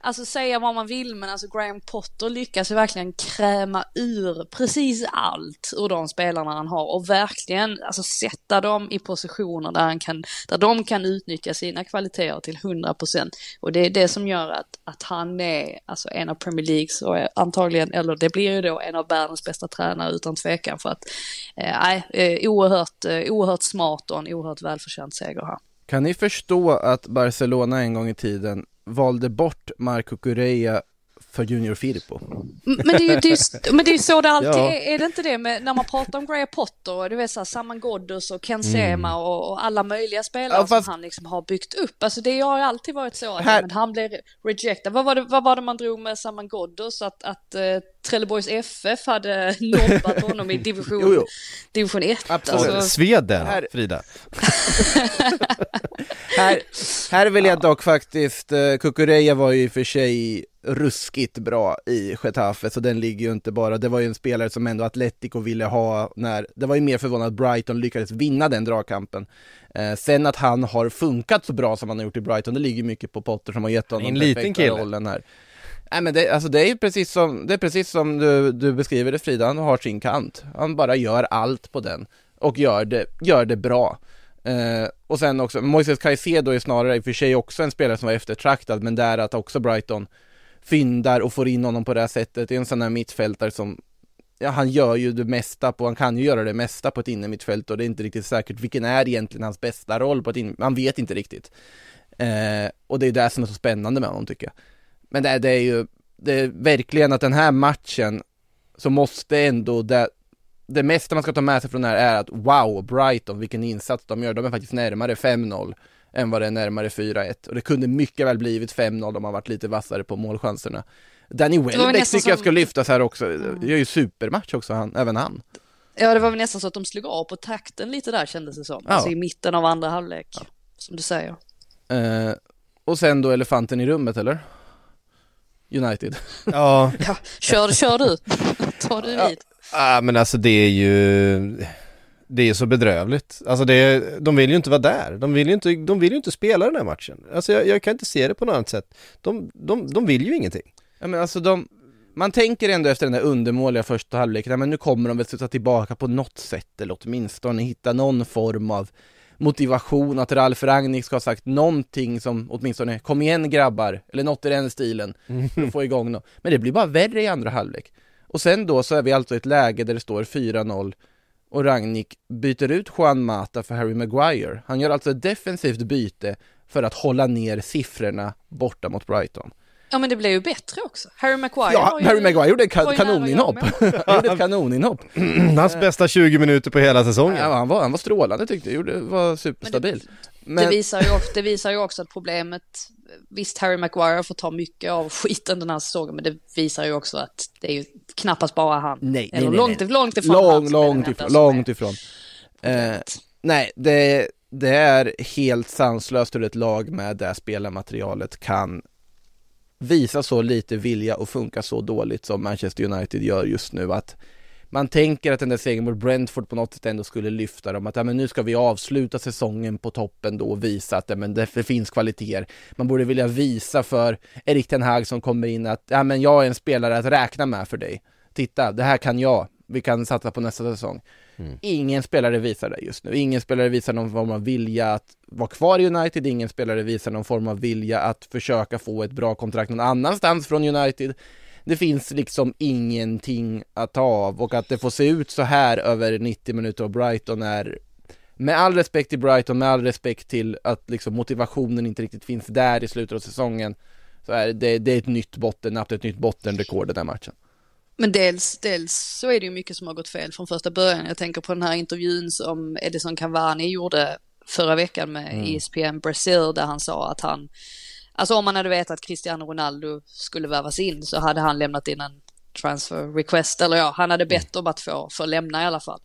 S10: alltså säga vad man vill, men alltså Graham Potter lyckas ju verkligen kräma ur precis allt ur de spelarna han har och verkligen alltså sätta dem i positioner där, han kan, där de kan utnyttja sina kvaliteter till 100 procent. Och det är det som gör att, att han är alltså en av Premier Leagues och antagligen, eller det blir ju då en av världens bästa tränare utan tvekan för att, eh, nej, eh, oerhört, eh, oerhört smart och en oerhört välförtjänt seger här.
S9: Kan ni förstå att Barcelona en gång i tiden valde bort Marco Correa för Junior Firpo.
S10: Men det är ju, det är, men det är så det alltid
S9: Ja.
S10: är, är det inte det med när man pratar om Graham Potter och du vet såhär Saman Ghoddos och Ken Sema och, och alla möjliga spelare
S9: Mm. Ja, fast-
S10: som han liksom har byggt upp. Alltså det har ju alltid varit så att
S9: Här-
S10: men han blev rejectad. Vad var, det, vad var det man drog med Saman Ghoddos? Att, att uh, Trelleborgs FF hade <laughs> nobbat honom i division,
S9: Jo, jo.
S10: division 1.
S9: Absolut.
S10: Alltså,
S8: Sweden,
S9: Här-
S8: Frida. <laughs>
S9: Här, här vill jag dock faktiskt, eh, Kukureya var ju i och för sig ruskigt bra i Getafe, så den ligger ju inte bara, det var ju en spelare som ändå Atletico ville ha när, det var ju mer förvånande att Brighton lyckades vinna den dragkampen. Eh, sen att han har funkat så bra som han har gjort i Brighton, det ligger mycket på Potter som har gett honom
S8: En
S9: den perfekta
S8: kille.
S9: rollen här. Nej men det, alltså det är ju precis som, det är precis som du, du beskriver det Frida, han har sin kant. Han bara gör allt på den och gör det, gör det bra. Eh, och sen också, Moises Caicedo är snarare i och för sig också en spelare som var eftertraktad, men där att också Brighton fyndar och får in honom på det här sättet. Det är en sån här mittfältare som, ja han gör ju det mesta på, han kan ju göra det mesta på ett innermittfält och det är inte riktigt säkert vilken är egentligen hans bästa roll på ett innermittfält, man vet inte riktigt. Eh, och det är det som är så spännande med honom tycker jag. Men det, det är ju, det är verkligen att den här matchen så måste ändå det, det mesta man ska ta med sig från det här är att wow, Brighton, vilken insats de gör. De är faktiskt närmare 5-0 än vad det är närmare 4-1. Och det kunde mycket väl blivit 5-0 om man varit lite vassare på målchanserna. Danny Welbeck tycker jag
S10: som-
S9: ska lyftas här också. Gör ju supermatch också, han, även han.
S10: ja, det var väl nästan så att de slog av på takten lite där kändes det som.
S9: Ja.
S10: Alltså i mitten av andra halvlek, som du säger.
S9: Eh, och sen då elefanten i rummet, eller? United. <laughs>
S8: Ja,
S10: Ja, kör, kör du. <laughs> Ta du vid.
S8: ah, men alltså det är ju det är så bedrövligt. Alltså det de vill ju inte vara där. De vill ju inte, de vill ju inte spela den här matchen. Alltså jag, jag kan inte se det på något annat sätt. De, de, de vill ju ingenting.
S9: Ja men alltså de, man tänker ändå efter den där undermåliga första halvleken, men nu kommer de väl sluta tillbaka på något sätt eller åtminstone hitta någon form av motivation, att Ralf Rangnick ska ha sagt någonting som åtminstone kom igen grabbar, eller något i den stilen, för att få igång något. Men det blir bara värre i andra halvlek. Och sen då så är vi alltså i ett läge där det står 4-0 och Rangnick byter ut Juan Mata för Harry Maguire. Han gör alltså ett defensivt byte för att hålla ner siffrorna borta mot Brighton.
S10: Ja men det blev ju bättre också. Harry Maguire
S9: Ja,
S10: ju,
S9: Harry Maguire gjorde ett ka- kanoninhopp. <laughs> Han gjorde ett kanoninhopp. <clears throat>
S8: Hans bästa 20 minuter på hela säsongen.
S9: Ja, han, var, han var strålande tyckte jag, gjorde, var superstabil. Men,
S10: Det, visar ju också, det visar ju också att problemet, visst Harry Maguire får ta mycket av skiten den här säsongen, men det visar ju också att det är ju knappast bara han.
S9: nej, nej,
S10: Eller
S9: nej,
S10: långt,
S9: nej.
S10: långt ifrån
S9: Lång,
S10: han
S9: långt ifrån,
S10: är-
S9: långt ifrån. Eh, nej, det, det är helt sanslöst hur ett lag med det spelarmaterialet kan visa så lite vilja och funka så dåligt som Manchester United gör just nu att man tänker att den där segern mot Brentford på något sätt ändå skulle lyfta dem, att ja, men nu ska vi avsluta säsongen på toppen då och visa att ja, men det, finns kvaliteter. Man borde vilja visa för Erik Ten Hag som kommer in att ja, men jag är en spelare att räkna med för dig. Titta, det här kan jag. Vi kan satsa på nästa säsong. Ingen spelare visar det just nu. Ingen spelare visar någon form av vilja att vara kvar i United. Ingen spelare visar någon form av vilja att försöka få ett bra kontrakt någon annanstans från United. Det finns liksom ingenting att ta av och att det får se ut så här över 90 minuter av Brighton är med all respekt till Brighton, med all respekt till att liksom motivationen inte riktigt finns där i slutet av säsongen så är det, det är ett nytt bottennapp, ett nytt bottenrekord den här matchen.
S10: Men dels, dels så är det ju mycket som har gått fel från första början. Jag tänker på den här intervjun som Edison Cavani gjorde förra veckan med
S12: Mm.
S10: ESPN Brasil där han sa att han, alltså om man hade vetat att Cristiano Ronaldo skulle värvas in så hade han lämnat in en transfer request, eller ja, han hade bett om att få, få lämna i alla fall.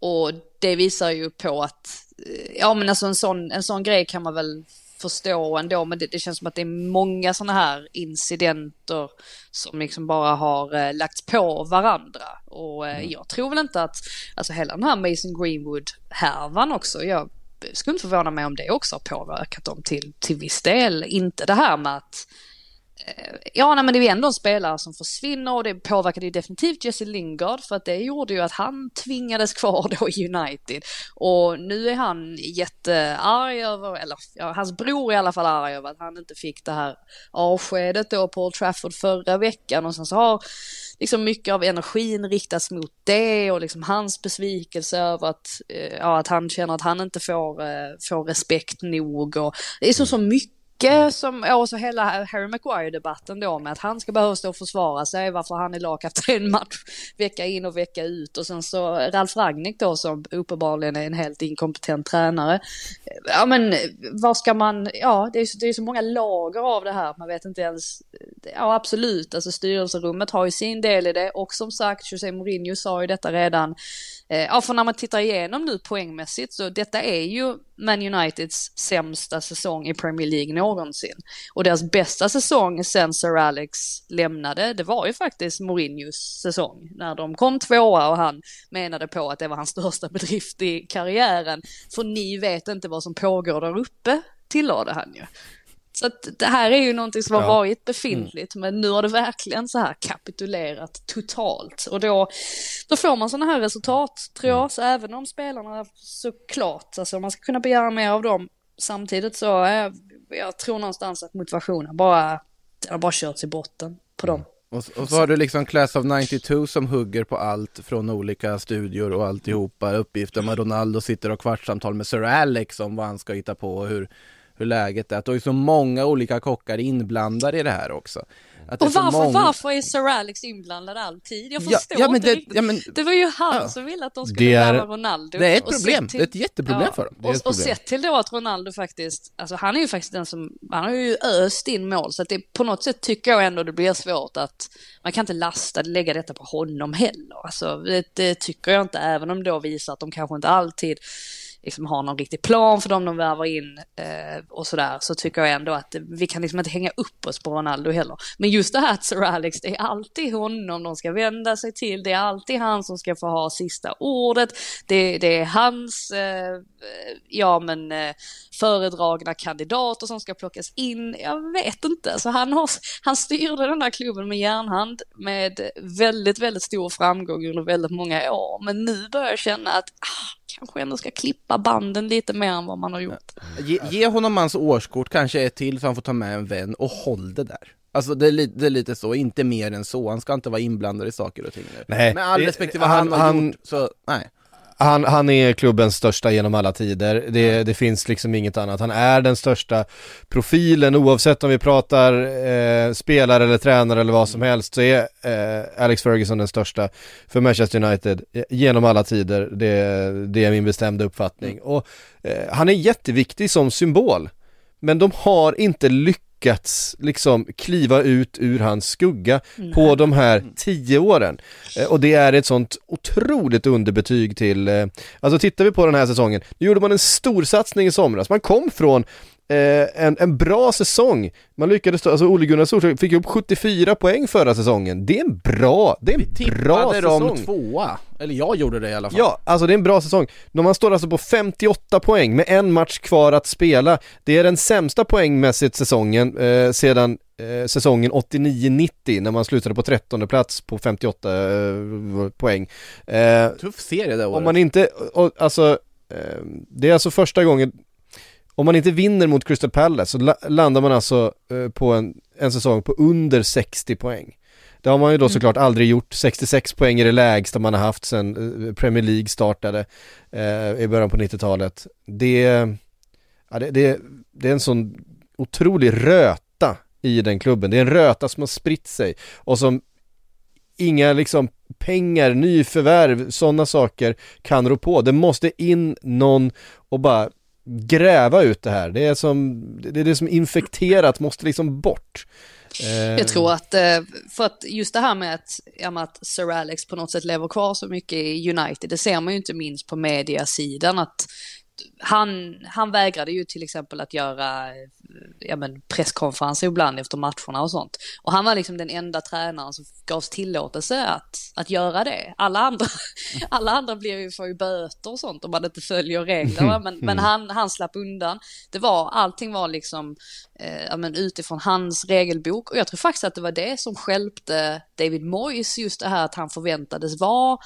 S10: Och det visar ju på att, eh, ja men alltså en sån, en sån grej kan man väl förstå ändå, men det, det känns som att det är många sådana här incidenter som liksom bara har eh, lagts på varandra. Och eh, jag tror väl inte att, alltså hela den här Mason Greenwood-härvan också, jag skulle inte förvåna mig om det också har påverkat dem till, till viss del. Inte det här med att eh, Ja, nej, men det är ju ändå en spelare som försvinner och det påverkade ju definitivt Jesse Lingard för att det gjorde ju att han tvingades kvar då i United. Och nu är han jättearg över, eller ja, hans bror är i alla fall arg över att han inte fick det här avskedet då på Old Trafford förra veckan och sen så har liksom mycket av energin riktas mot det och liksom hans besvikelse över att, eh, ja, att han känner att han inte får, eh, får respekt nog och det är så, så mycket mycket som, och så hela Harry Maguire-debatten då med att han ska behöva stå och försvara sig, varför han är lagkapten match vecka in och vecka ut. Och sen så Ralf Ragnik då som uppenbarligen är en helt inkompetent tränare. Ja men vad ska man, ja det är, det är så många lager av det här, man vet inte ens, ja absolut, alltså styrelserummet har ju sin del i det. Och som sagt José Mourinho sa ju detta redan Eh, ja, för när man tittar igenom nu poängmässigt så detta är ju Man Uniteds sämsta säsong i Premier League någonsin. Och deras bästa säsong sen Sir Alex lämnade, det var ju faktiskt Mourinhos säsong. När de kom tvåa och han menade på att det var hans största bedrift i karriären. För ni vet inte vad som pågår där uppe, tillade han ju. Så att det här är ju någonting som har varit befintligt, mm. men nu har det verkligen så här kapitulerat totalt. Och då, då får man sådana här resultat, tror jag, så även om spelarna såklart, alltså man ska kunna begära mer av dem, samtidigt så är, jag tror någonstans att motivationen bara, den har bara körts i botten på dem.
S9: Och, och, så har du liksom Class of 92 som hugger på allt från olika studior och alltihopa. Uppgifter om Ronaldo sitter och kvartssamtal med Sir Alex om vad han ska hitta på och hur hur läget är. Att det är så många olika kockar inblandade i det här också.
S10: och varför, många... varför är Sir Alex inblandad alltid? Jag förstår ja, ja, inte det, riktigt. Ja, men, det var ju han ja. som ville att de skulle är... värva Ronaldo.
S9: Det är ett problem, till... det är ett jätteproblem för dem.
S10: Och, och sett till då att Ronaldo faktiskt, alltså han är ju faktiskt den som, han har ju öst in mål så att det på något sätt tycker jag ändå det blir svårt att, man kan inte lasta, lägga detta på honom heller. Alltså det, det tycker jag inte, även om det då visar att de kanske inte alltid liksom har någon riktig plan för dem de värvar in eh, och sådär så tycker jag ändå att vi kan liksom inte hänga upp oss på Ronaldo heller. Men just det här att Sir Alex, det är alltid honom de ska vända sig till, det är alltid han som ska få ha sista ordet, det, det är hans, eh, ja men eh, föredragna kandidater som ska plockas in, jag vet inte, så han, har, han styrde den här klubben med järnhand med väldigt, väldigt stor framgång under väldigt många år, men nu börjar jag känna att ah, kanske ändå ska klippa banden lite mer än vad man har gjort.
S9: Ge, ge honom hans årskort, kanske ett till så han får ta med en vän och håll det där. Alltså det är, li det är, lite så, inte mer än så, han ska inte vara inblandad i saker och ting nu. Nej, Med all respekt till vad han, han har han, gjort, så nej.
S8: Han, han är klubbens största genom alla tider, det, det finns liksom inget annat. Han är den största profilen oavsett om vi pratar eh, spelare eller tränare eller vad som helst så är eh, Alex Ferguson den största för Manchester United genom alla tider. Det, det är min bestämda uppfattning. Mm. Och eh, han är jätteviktig som symbol. Men de har inte lyckats lyckats liksom kliva ut ur hans skugga mm. på de här tio åren. Eh, och det är ett sånt otroligt underbetyg till, eh, alltså tittar vi på den här säsongen, nu gjorde man en storsatsning i somras, man kom från eh, en, en bra säsong. Man lyckades, alltså Ole Gunnar Solskjaer fick upp 74 poäng förra säsongen. Det är en bra, det är en Vi bra säsong.
S9: dem tvåa, eller jag gjorde det i alla fall.
S8: Ja, alltså det är en bra säsong. Man står alltså på 58 poäng med en match kvar att spela. Det är den sämsta poängmässigt säsongen eh, sedan eh, säsongen 89-90 när man slutade på 13 plats på 58 eh, poäng.
S9: Eh, Tuff serie det året.
S8: Om man inte, och, alltså det är alltså första gången om man inte vinner mot Crystal Palace så landar man alltså eh, på en, en säsong på under 60 poäng. Det har man ju då mm. såklart aldrig gjort, 66 poäng är det lägsta man har haft sedan eh, Premier League startade eh, i början på 90-talet. Det, ja, det, det, det är en sån otrolig röta i den klubben, det är en röta som har spritt sig och som inga liksom pengar, nyförvärv, sådana saker kan rå på. Det måste in någon och bara gräva ut det här. Det är som, det är det som infekterat måste liksom bort.
S10: Eh, Jag tror att, eh, för att just det här med att, med att Sir Alex på något sätt lever kvar så mycket i United, det ser man ju inte minst på mediasidan att han, han vägrade ju till exempel att göra ja, men presskonferenser ibland efter matcherna och sånt. Och han var liksom den enda tränaren som gavs tillåtelse att, att göra det. Alla andra, <laughs> alla andra blir ju, får ju böter och sånt om man inte följer reglerna. Men, men han, han slapp undan. Det var, allting var liksom eh, ja, men utifrån hans regelbok. Och jag tror faktiskt att det var det som skälpte David Moyes, just det här att han förväntades vara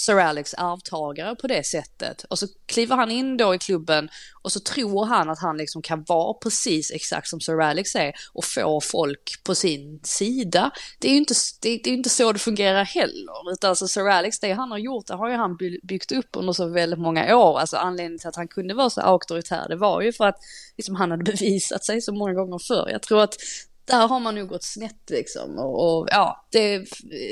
S10: Sir Alex arvtagare på det sättet. Och så kliver han in då i klubben och så tror han att han liksom kan vara precis exakt som Sir Alex är och få folk på sin sida. Det är ju inte, det, det är inte så det fungerar heller, utan alltså Sir Alex, det han har gjort, det har ju han byggt upp under så väldigt många år. Alltså anledningen till att han kunde vara så auktoritär, det var ju för att liksom, han hade <laughs> bevisat sig så många gånger förr. Jag tror att där har man nog gått snett liksom. Och, och ja, det är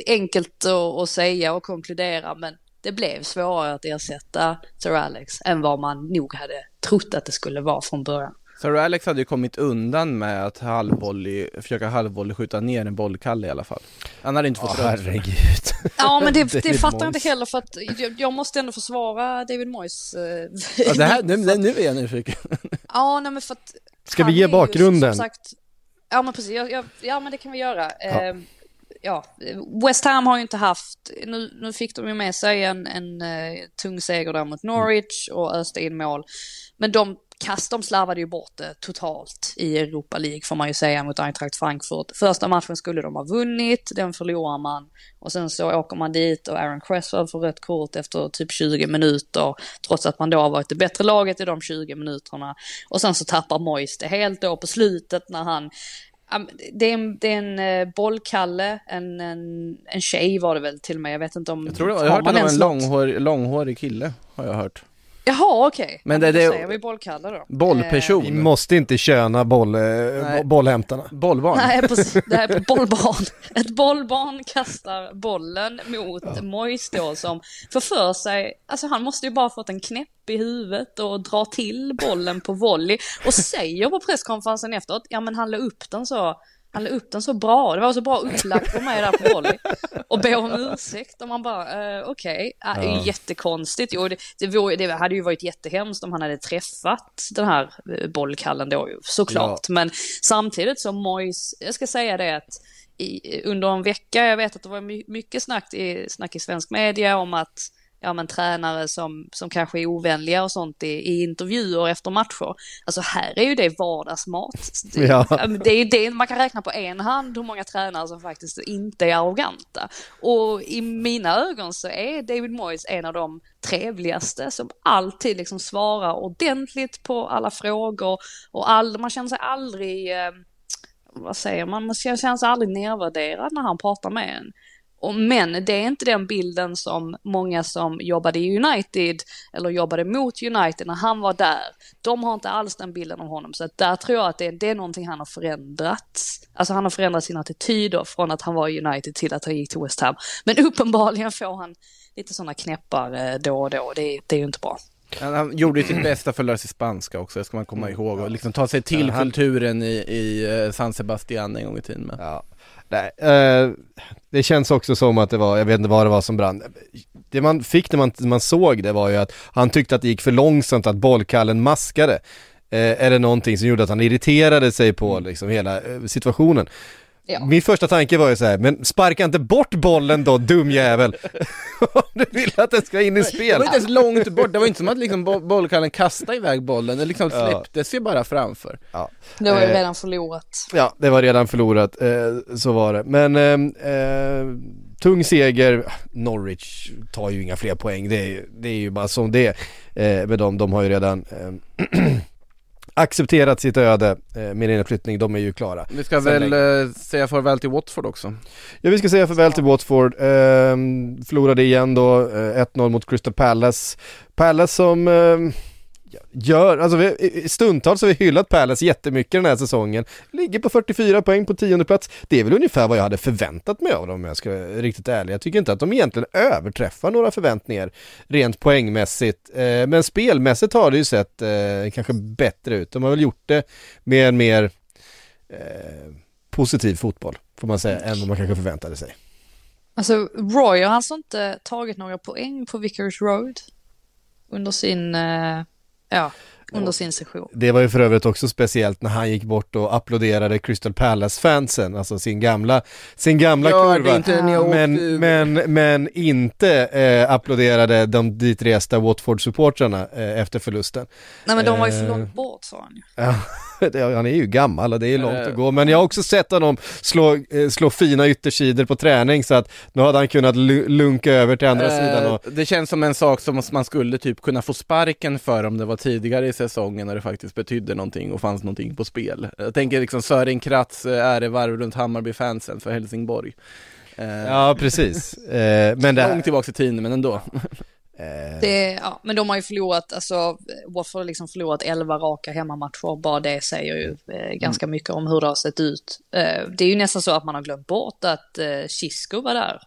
S10: enkelt att, att säga och konkludera, men det blev svårare att ersätta Sir Alex än vad man nog hade trott att det skulle vara från början.
S9: Sir Alex hade ju kommit undan med att halvvolley, försöka halvvolley skjuta ner en bollkalle i alla fall. Han hade inte fått
S8: oh, herregud.
S10: Ja men det, <laughs> det fattar jag inte heller för att jag, jag måste ändå försvara David Moyes. Eh,
S9: ja, det här, <laughs> nu, nu är jag nyfiken.
S10: Ja nej men för att
S8: Ska vi ge bakgrunden?
S10: Ju, sagt, ja men precis, jag, ja men det kan vi göra. Ja. Eh, ja, West Ham har ju inte haft, nu, nu fick de ju med sig en, en uh, tung seger där mot Norwich och öste in mål. Men de kast, de slarvade ju bort det totalt i Europa League får man ju säga mot Eintracht Frankfurt. Första matchen skulle de ha vunnit, den förlorar man och sen så åker man dit och Aaron Cresswell får rött kort efter typ 20 minuter trots att man då har varit det bättre laget i de 20 minuterna. Och sen så tappar Moist det helt då på slutet när han det är en, det är en eh, bollkalle, en, en, en tjej var det väl till och med, jag vet inte om...
S9: Jag tror det var, jag har hört att det var en långhårig, långhårig kille, har jag hört.
S10: Jaha, okej. Okay.
S9: Men det, det
S10: säger vi bollkalle då.
S9: Bollperson.
S8: Vi måste inte köna boll, eh, bollhämtarna.
S9: Bollbarn.
S10: Nej, precis. Det här är <laughs> bollbarn. Ett bollbarn kastar bollen mot ja. Mois då som får för sig, alltså han måste ju bara fått en knäpp i huvudet och drar till bollen på volley och säger på presskonferensen efteråt, ja men han la upp den så han la upp den så bra, det var så bra upplagt för mig där på volley. Och ber om ursäkt och man bara, uh, okej, okay. uh, ja. jättekonstigt. Jo, det, det, vore, det, hade ju varit jättehemskt om han hade träffat den här eh, bollkallen då, såklart. Ja. Men samtidigt som Mois, jag ska säga det att i, under en vecka, jag vet att det var mycket snack i, snack i svensk media om att ja, men, tränare som, som kanske är ovänliga och sånt i, i intervjuer efter matcher. Alltså här är ju det vardagsmat. <laughs> Ja. Det är det, man kan räkna på en hand hur många tränare som faktiskt inte är arroganta. Och i mina ögon så är David Moyes en av de trevligaste som alltid liksom svarar ordentligt på alla frågor och all, man känner sig aldrig eh, vad säger man, man känner sig aldrig nedvärderad när han pratar med en. Och, men det är inte den bilden som många som jobbade i United eller jobbade mot United när han var där. De har inte alls den bilden av honom. Så där tror jag att det, det är någonting han har förändrat. Alltså han har förändrat sin attityd från att han var i United till att han gick till West Ham. Men <laughs> uppenbarligen får han lite sådana knäppar eh, då och då. Det, det är ju inte bra.
S9: Han gjorde ju sitt bästa för att lära sig spanska också, det ska man komma ihåg. Och liksom ta sig till kulturen i, i eh, San Sebastian en gång i tiden med.
S8: Ja. Nej, eh, det känns också som att det var, jag vet inte vad det var som brann. Det man fick när man, man såg det var ju att han tyckte att det gick för långsamt att bollkallen maskade. Eh, är det någonting som gjorde att han irriterade sig på mm. liksom hela eh, situationen. Ja. Min första tanke var ju så här, men sparka inte bort bollen då dumjävel. <laughs> Om du vill att den ska in i spel. Det
S9: var inte ens långt bort, det var inte som att liksom bollkallen kastade iväg bollen, den liksom släpptes ja. ju bara framför.
S10: Ja. Det var ju eh, redan förlorat.
S8: Ja, det var redan förlorat, eh, så var det. Men eh, eh, tung seger, Norwich tar ju inga fler poäng, det är, det är ju bara som det är med dem, de har ju redan <clears throat> accepterat sitt öde eh, med nedflyttning, de är ju klara.
S9: Vi ska väl eh, säga farväl till Watford också?
S8: Ja vi ska säga farväl till Watford, eh, förlorade igen då, eh, 1-0 mot Crystal Palace. Palace som eh, gör, alltså vi, stundtals har vi hyllat Palace jättemycket den här säsongen. Ligger på 44 poäng på tionde plats. Det är väl ungefär vad jag hade förväntat mig av dem om jag ska vara riktigt ärlig. Jag tycker inte att de egentligen överträffar några förväntningar rent poängmässigt. Eh, men spelmässigt har det ju sett eh, kanske bättre ut. De har väl gjort det med en mer eh, positiv fotboll, får man säga, än vad man kanske förväntade sig.
S10: Alltså Roy har alltså inte tagit några poäng på Vickers Road under sin eh, Ja, under sin session.
S8: Det var ju för övrigt också speciellt när han gick bort och applåderade Crystal Palace-fansen, alltså sin gamla, sin gamla ja, kurva. Inte, men, men, men inte eh, applåderade de ditresta Watford-supportrarna eh, efter förlusten.
S10: Nej men de var ju för eh, långt bort sa han ju. <laughs>
S8: Han är ju gammal och det är långt
S9: Eh.
S8: att gå, men jag har också sett honom slå, eh, slå fina yttersidor på träning så att nu hade han kunnat lu- lunka över till andra sidan och
S9: Eh, Det känns som en sak som man skulle typ kunna få sparken för om det var tidigare i säsongen när det faktiskt betydde någonting och fanns någonting på spel. Jag tänker liksom Sören Kratz eh, ärevarv runt Hammarby-fansen för Helsingborg. Eh,
S8: Ja, precis. Eh, men det
S9: Långt tillbaka i tiden, men ändå. <laughs>
S8: Eh,
S10: Det, ja, men de har ju förlorat, alltså Watford har liksom förlorat 11 raka hemmamatcher. Bara det säger ju eh, ganska mycket om hur det har sett ut. Eh, det är ju nästan så att man har glömt bort att eh, Chisco var där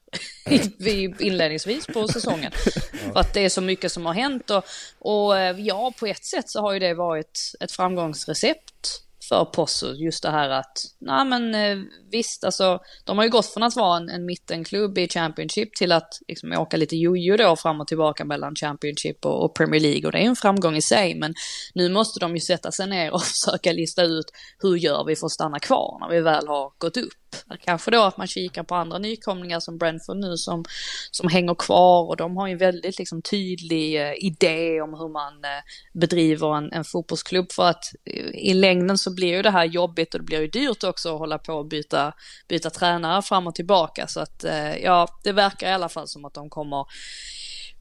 S10: <laughs> i- inledningsvis på säsongen. <laughs> För att det är så mycket som har hänt och, och eh, ja, på ett sätt så har ju det varit ett framgångsrecept för Posso. Just det här att, nej men eh, visst, alltså de har ju gått från att vara en, en mittenklubb i Championship till att liksom åka lite jojo då fram och tillbaka mellan Championship och, och Premier League och det är en framgång i sig men nu måste de ju sätta sig ner och <laughs> försöka lista ut hur gör vi för att stanna kvar när vi väl har gått upp. Kanske då att man kikar på andra nykomlingar som Brentford nu som, som hänger kvar och de har ju en väldigt liksom tydlig eh, idé om hur man eh, bedriver en, en fotbollsklubb. För att eh, i längden så blir ju det här jobbigt och det blir ju dyrt också att hålla på och byta, byta tränare fram och tillbaka. Så att ja, det verkar i alla fall som att de kommer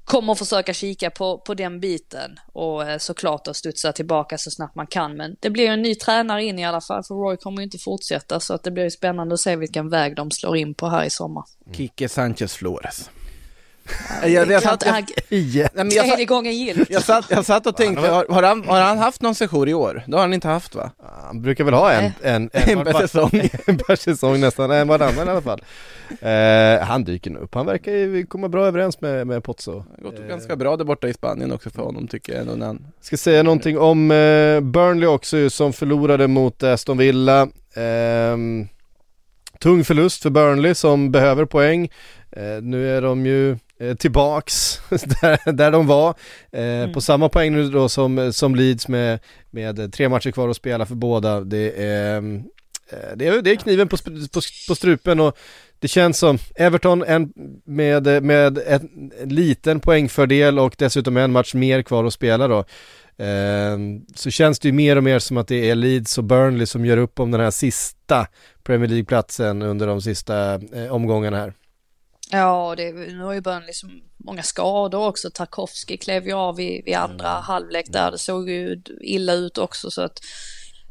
S10: kommer försöka kika på, på den biten och eh, såklart att studsa tillbaka så snabbt man kan. Men det blir ju en ny tränare in i alla fall för Roy kommer ju inte fortsätta så att det blir ju spännande att se vilken väg de slår in på här i sommar.
S9: Kike Sanchez Flores jag, jag, satt,
S10: inte-
S9: jag,
S8: Igen. <laughs>
S9: nej, jag, satt, jag, satt, jag satt och tänkte, har, har, han, har han haft någon session i år? Det har han inte haft va?
S8: Han brukar väl ha en,
S10: Nej.
S8: en,
S9: En per säsong. <laughs>
S8: en per säsong nästan, en varannan i alla fall. Eh, han dyker nog upp, han verkar ju komma bra överens med, med Pozzo.
S9: Det har gått ganska bra där borta i Spanien också för honom tycker jag ändå när han
S8: Ska säga någonting om eh, Burnley också som förlorade mot Aston Villa. Ehm, tung förlust för Burnley som behöver poäng. Eh, nu är de ju eh, tillbaks <laughs> där, där de var. Eh, På samma poäng nu då som, som Leeds med, med tre matcher kvar att spela för båda. Det är, eh, det är, det är kniven på, på, på strupen och det känns som Everton en, med, med en, en liten poängfördel och dessutom en match mer kvar att spela då. Ehm, så känns det ju mer och mer som att det är Leeds och Burnley som gör upp om den här sista Premier League-platsen under de sista eh, omgångarna här.
S10: Ja, det, nu har ju Burnley så många skador också. Tarkovsky klev ju av i, vid andra halvlek där. Det såg ju illa ut också så att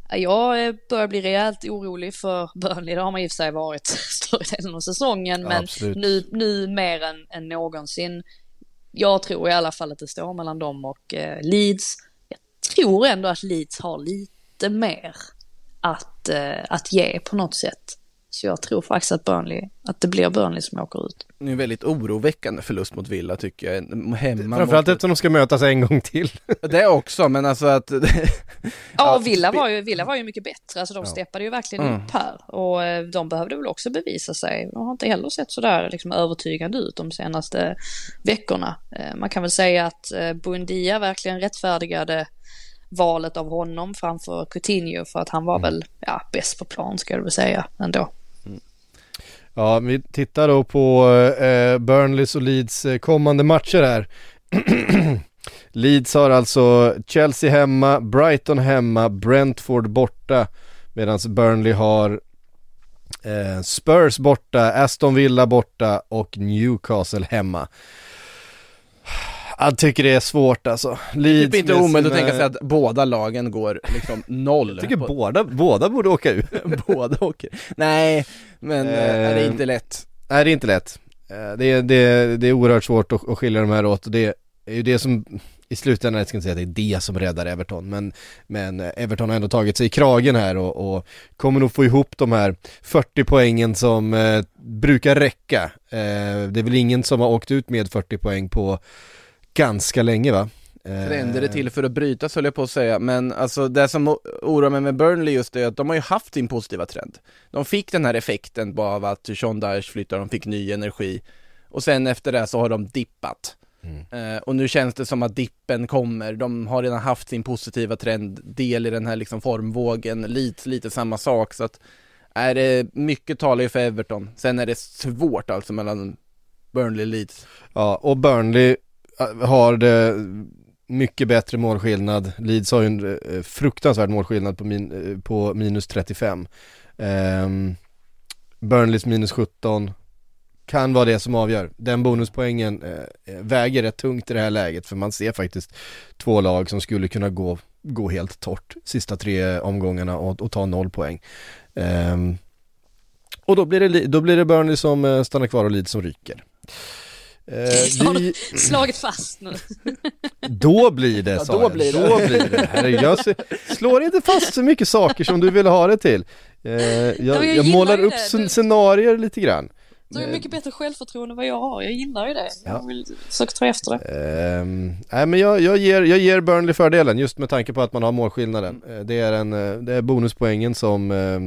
S10: ja, jag börjar bli rejält orolig för <laughs> Burnley. Det har man i och för sig varit <laughs> större delen av säsongen. Men
S8: Absolut.
S10: nu, nu mer än, än någonsin. Jag tror i alla fall att det står mellan dem och eh, Leeds. Jag tror ändå att Leeds har lite mer att, eh, att ge på något sätt. Så jag tror faktiskt att Burnley, att det blir Burnley som åker ut.
S9: Det är en väldigt oroväckande förlust mot Villa tycker jag. Hemma
S8: Framförallt
S9: mot...
S8: eftersom de ska mötas en gång till.
S9: Det också, men alltså att... <laughs>
S10: Ja,
S9: Ja,
S10: Villa var ju, Villa var ju mycket bättre, alltså de steppade ju verkligen
S9: Mm.
S10: upp här. Och eh, de behövde väl också bevisa sig. De har inte heller sett sådär liksom övertygande ut de senaste veckorna. Eh, Man kan väl säga att eh, Buendia verkligen rättfärdigade valet av honom framför Coutinho för att han var väl, ja, bäst på plan ska jag väl säga ändå.
S8: Ja, vi tittar då på eh, Burnleys och Leeds eh, kommande matcher här. <clears throat> Leeds har alltså Chelsea hemma, Brighton hemma, Brentford borta. Medan Burnley har eh, Spurs borta, Aston Villa borta och Newcastle hemma. Jag tycker det är svårt alltså. Leeds
S9: Typ inte omöjligt att tänka sig att båda lagen går liksom noll.
S8: Jag tycker
S9: på-
S8: båda, båda borde åka ut. <laughs>
S9: båda åker. Nej, men eh, det är
S8: Eh,
S9: inte lätt.
S8: Nej det är inte lätt. Eh, Det är, det är, det är oerhört svårt att, att skilja de här åt och det är ju det som i slutändan, jag ska inte säga att det är det som räddar Everton men, men Everton har ändå tagit sig i kragen här och, och kommer nog få ihop de här 40 poängen som eh, brukar räcka. Eh, det är väl ingen som har åkt ut med 40 poäng på ganska länge va? Eh,
S9: Trender är till för att brytas höll jag på att säga, men alltså det som oroar mig med Burnley just är att de har ju haft sin positiva trend. De fick den här effekten bara av att Sean Dyche flyttade, de fick ny energi och sen efter det så har de dippat. Eh, och nu känns det som att dippen kommer, de har redan haft sin positiva trend, del i den här liksom formvågen, lite, lite samma sak så att är det mycket talar ju för Everton, sen är det svårt alltså mellan Burnley och Leeds.
S8: Ja, och Burnley Eh, har det mycket bättre målskillnad. Leeds har ju en eh, fruktansvärd målskillnad på, min, eh, på minus 35. Um, ehm, Burnleys minus 17 kan vara det som avgör. Den bonuspoängen eh, väger rätt tungt i det här läget för man ser faktiskt två lag som skulle kunna gå, gå helt torrt sista tre omgångarna och, och ta noll poäng. Um, och då blir, det, då blir det Burnley som stannar kvar och Leeds som ryker.
S10: Eh, <laughs> vi... Slagit fast nu. <laughs>
S8: Då blir det, sa
S9: ja, då
S8: jag.
S9: blir det.
S8: Då blir det. Herre, jag slår inte fast så mycket saker som du vill ha det till. Eh, jag,
S10: jag,
S8: jag målar upp
S10: det.
S8: scenarier lite grann.
S10: Du har mycket bättre självförtroende än vad jag har, jag gillar ju det. Jag vill försöka ta efter det.
S8: Um, nej men jag, jag, ger, jag ger Burnley fördelen just med tanke på att man har målskillnaden. Uh, det är, en, uh, det är bonuspoängen som uh,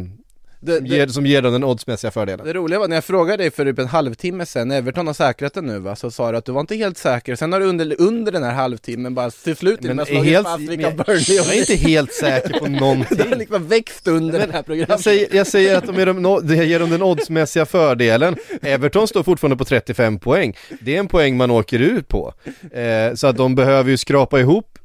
S8: det, som, ger, som ger dem den oddsmässiga fördelen.
S9: Det roliga var när jag frågade dig för typ en halvtimme sedan, Everton har säkrat den nu va? Så sa du att du var inte helt säker, sen har du under, under den här halvtimmen bara till slut men slagit helt, fast vilka Burnley
S8: Jag är inte helt säker på någonting. <laughs>
S9: det har liksom växt under men, det här programmet.
S8: Jag säger, jag säger att de är de, det ger dem den oddsmässiga fördelen. Everton står fortfarande på 35 poäng. Det är en poäng man åker ut på. Eh, så att de behöver ju skrapa ihop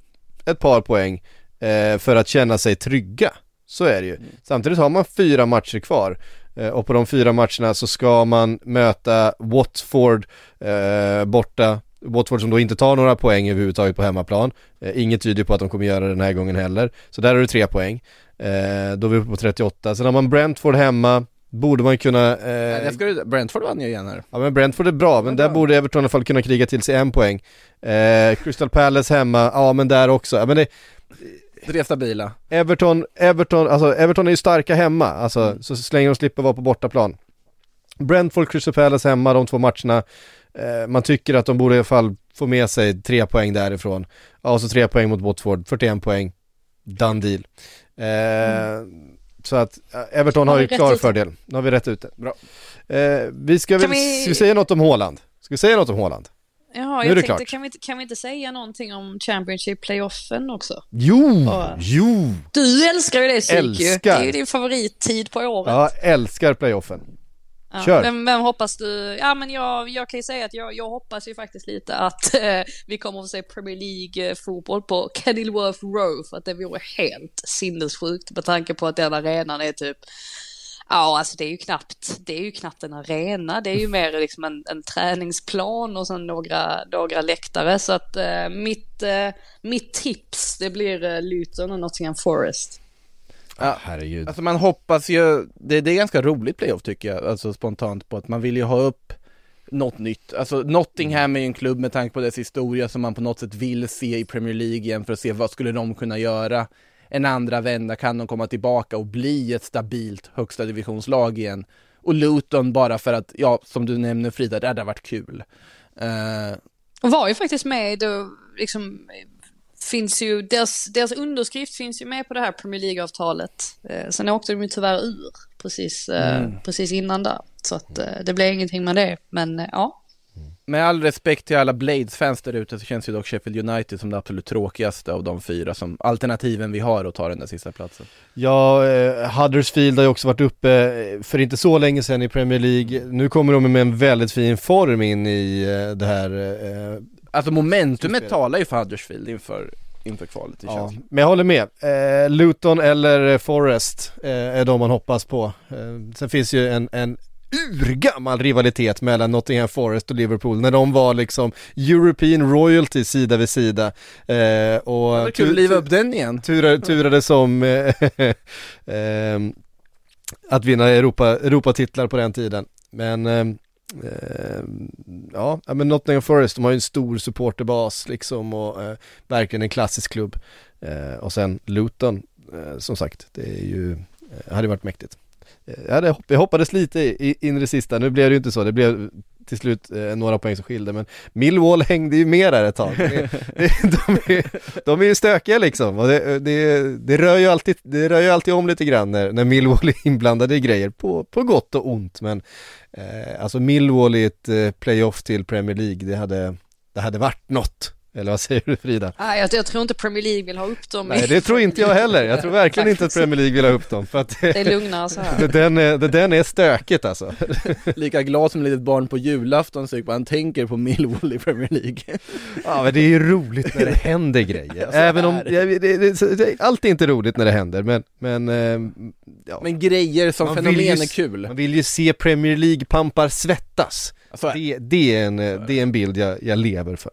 S8: ett par poäng eh, för att känna sig trygga. Så är det ju. Samtidigt har man fyra matcher kvar eh, och på de fyra matcherna så ska man möta Watford eh, borta Watford som då inte tar några poäng överhuvudtaget på hemmaplan. Eh, inget tyder på att de kommer göra det den här gången heller. Så där har du tre poäng. Eh, då är vi uppe på 38. Sen har man Brentford hemma. Borde man kunna... Eh...
S9: Ska Brentford vann ju igen här.
S8: Ja men Brentford är bra, men där borde Everton i alla fall kunna kriga till sig en poäng. Eh, Crystal Palace hemma, ja men där också. Ja, men det,
S9: Tre stabila.
S8: Everton, Everton, alltså Everton är ju starka hemma, alltså mm. så, så länge de slipper vara på bortaplan. Brentford, Crystal Palace hemma de två matcherna. Eh, man tycker att de borde i alla fall få med sig tre poäng därifrån. Ja, och så tre poäng mot Watford, 41 poäng. Done deal. Eh, mm. Så att Everton har, har ju klar fördel. Nu har vi rätt ut det. Bra. Eh, vi ska väl, vi... ska vi säga något om Håland? Ska vi säga något om Håland?
S10: Jaha, nu jag tänkte, kan vi, inte, kan vi inte säga någonting om Championship-playoffen också?
S8: Jo, Och, jo!
S10: Du älskar ju det Psyk Det är ju din favorittid på året.
S8: Ja, älskar playoffen.
S10: Ja, Kör! Vem, vem, hoppas du? Ja, men jag, jag kan ju säga att jag, jag hoppas ju faktiskt lite att eh, vi kommer att få se Premier League-fotboll på Kenilworth Row, för att det vore helt sinnessjukt med tanke på att den arenan är typ Ja, alltså det är ju knappt, det är ju knappt en arena, det är ju mer liksom en, en träningsplan och sen några, några läktare. Så att eh, mitt, eh, mitt tips, det blir eh, Luton och Nottingham Forest.
S9: Ja, herregud. Alltså man hoppas ju, det, det är ganska roligt playoff tycker jag, alltså spontant på att man vill ju ha upp något nytt. Alltså Nottingham är ju en klubb med tanke på dess historia som man på något sätt vill se i Premier League igen för att se vad skulle de kunna göra en andra vända kan de komma tillbaka och bli ett stabilt högsta divisionslag igen. Och Luton bara för att, ja, som du nämner Frida, det hade varit kul. Uh...
S10: Och var ju faktiskt med då, liksom, finns ju, deras, deras underskrift finns ju med på det här Premier League-avtalet. Eh, sen åkte de ju tyvärr ur precis, eh, mm. precis innan där. Så att eh, det blev ingenting med det, men eh, ja
S9: med all respekt till alla Blades-fans där ute så känns ju dock Sheffield United som det absolut tråkigaste av de fyra som alternativen vi har att ta den där sista platsen.
S8: Ja, eh, Huddersfield har ju också varit uppe eh, för inte så länge sedan i Premier League. Nu kommer de med en väldigt fin form in i eh, det här. Eh,
S9: alltså momentumet talar ju för Huddersfield inför inför kvalet i ja,
S8: Men jag håller med. Eh, Luton eller Forest eh, är de man hoppas på. Eh, sen finns ju en, en urgammal rivalitet mellan Nottingham Forest och Liverpool när de var liksom European Royalty sida vid sida.
S9: Eh, och det kul att liva upp den igen.
S8: Turade, turade som eh, <laughs> eh, att vinna Europa, Europatitlar på den tiden. Men eh, eh, ja, men Nottingham Forest, de har ju en stor supporterbas liksom och eh, verkligen en klassisk klubb. och sen Luton, som sagt, det är ju, hade varit mäktigt. Jag, hoppades lite in i det sista, nu blev det ju inte så, det blev till slut eh, några poäng som skilde men Millwall hängde ju med där ett tag. Det, <laughs> det, de, är, de är ju stökiga liksom. Och det, det, det, rör ju alltid, det rör ju alltid om lite grann när, när Millwall är inblandade i grejer på, på gott och ont. Men eh, alltså Millwall i ett eh, playoff till Premier League det hade, det hade varit något Eller vad säger du Frida?
S10: Nej, jag, jag tror inte Premier League vill ha upp dem.
S8: Nej det tror inte jag heller, jag tror verkligen inte att Premier League vill ha upp dem för att
S10: Det är lugnare så här. <laughs>
S8: det, den, är, den är stökigt alltså. <laughs>
S9: Lika glad som ett litet barn på julafton så han tänker på Millwall i Premier League. <laughs>
S8: Ja men det är ju roligt när det händer grejer, även om, ja, det, det, det, allt är inte roligt när det händer men, men eh, ja.
S9: Men grejer som
S8: Man
S9: fenomen
S8: ju
S9: är kul.
S8: Man vill ju se Premier League-pampar svettas. Det, det, är en, det är en bild jag, jag lever för.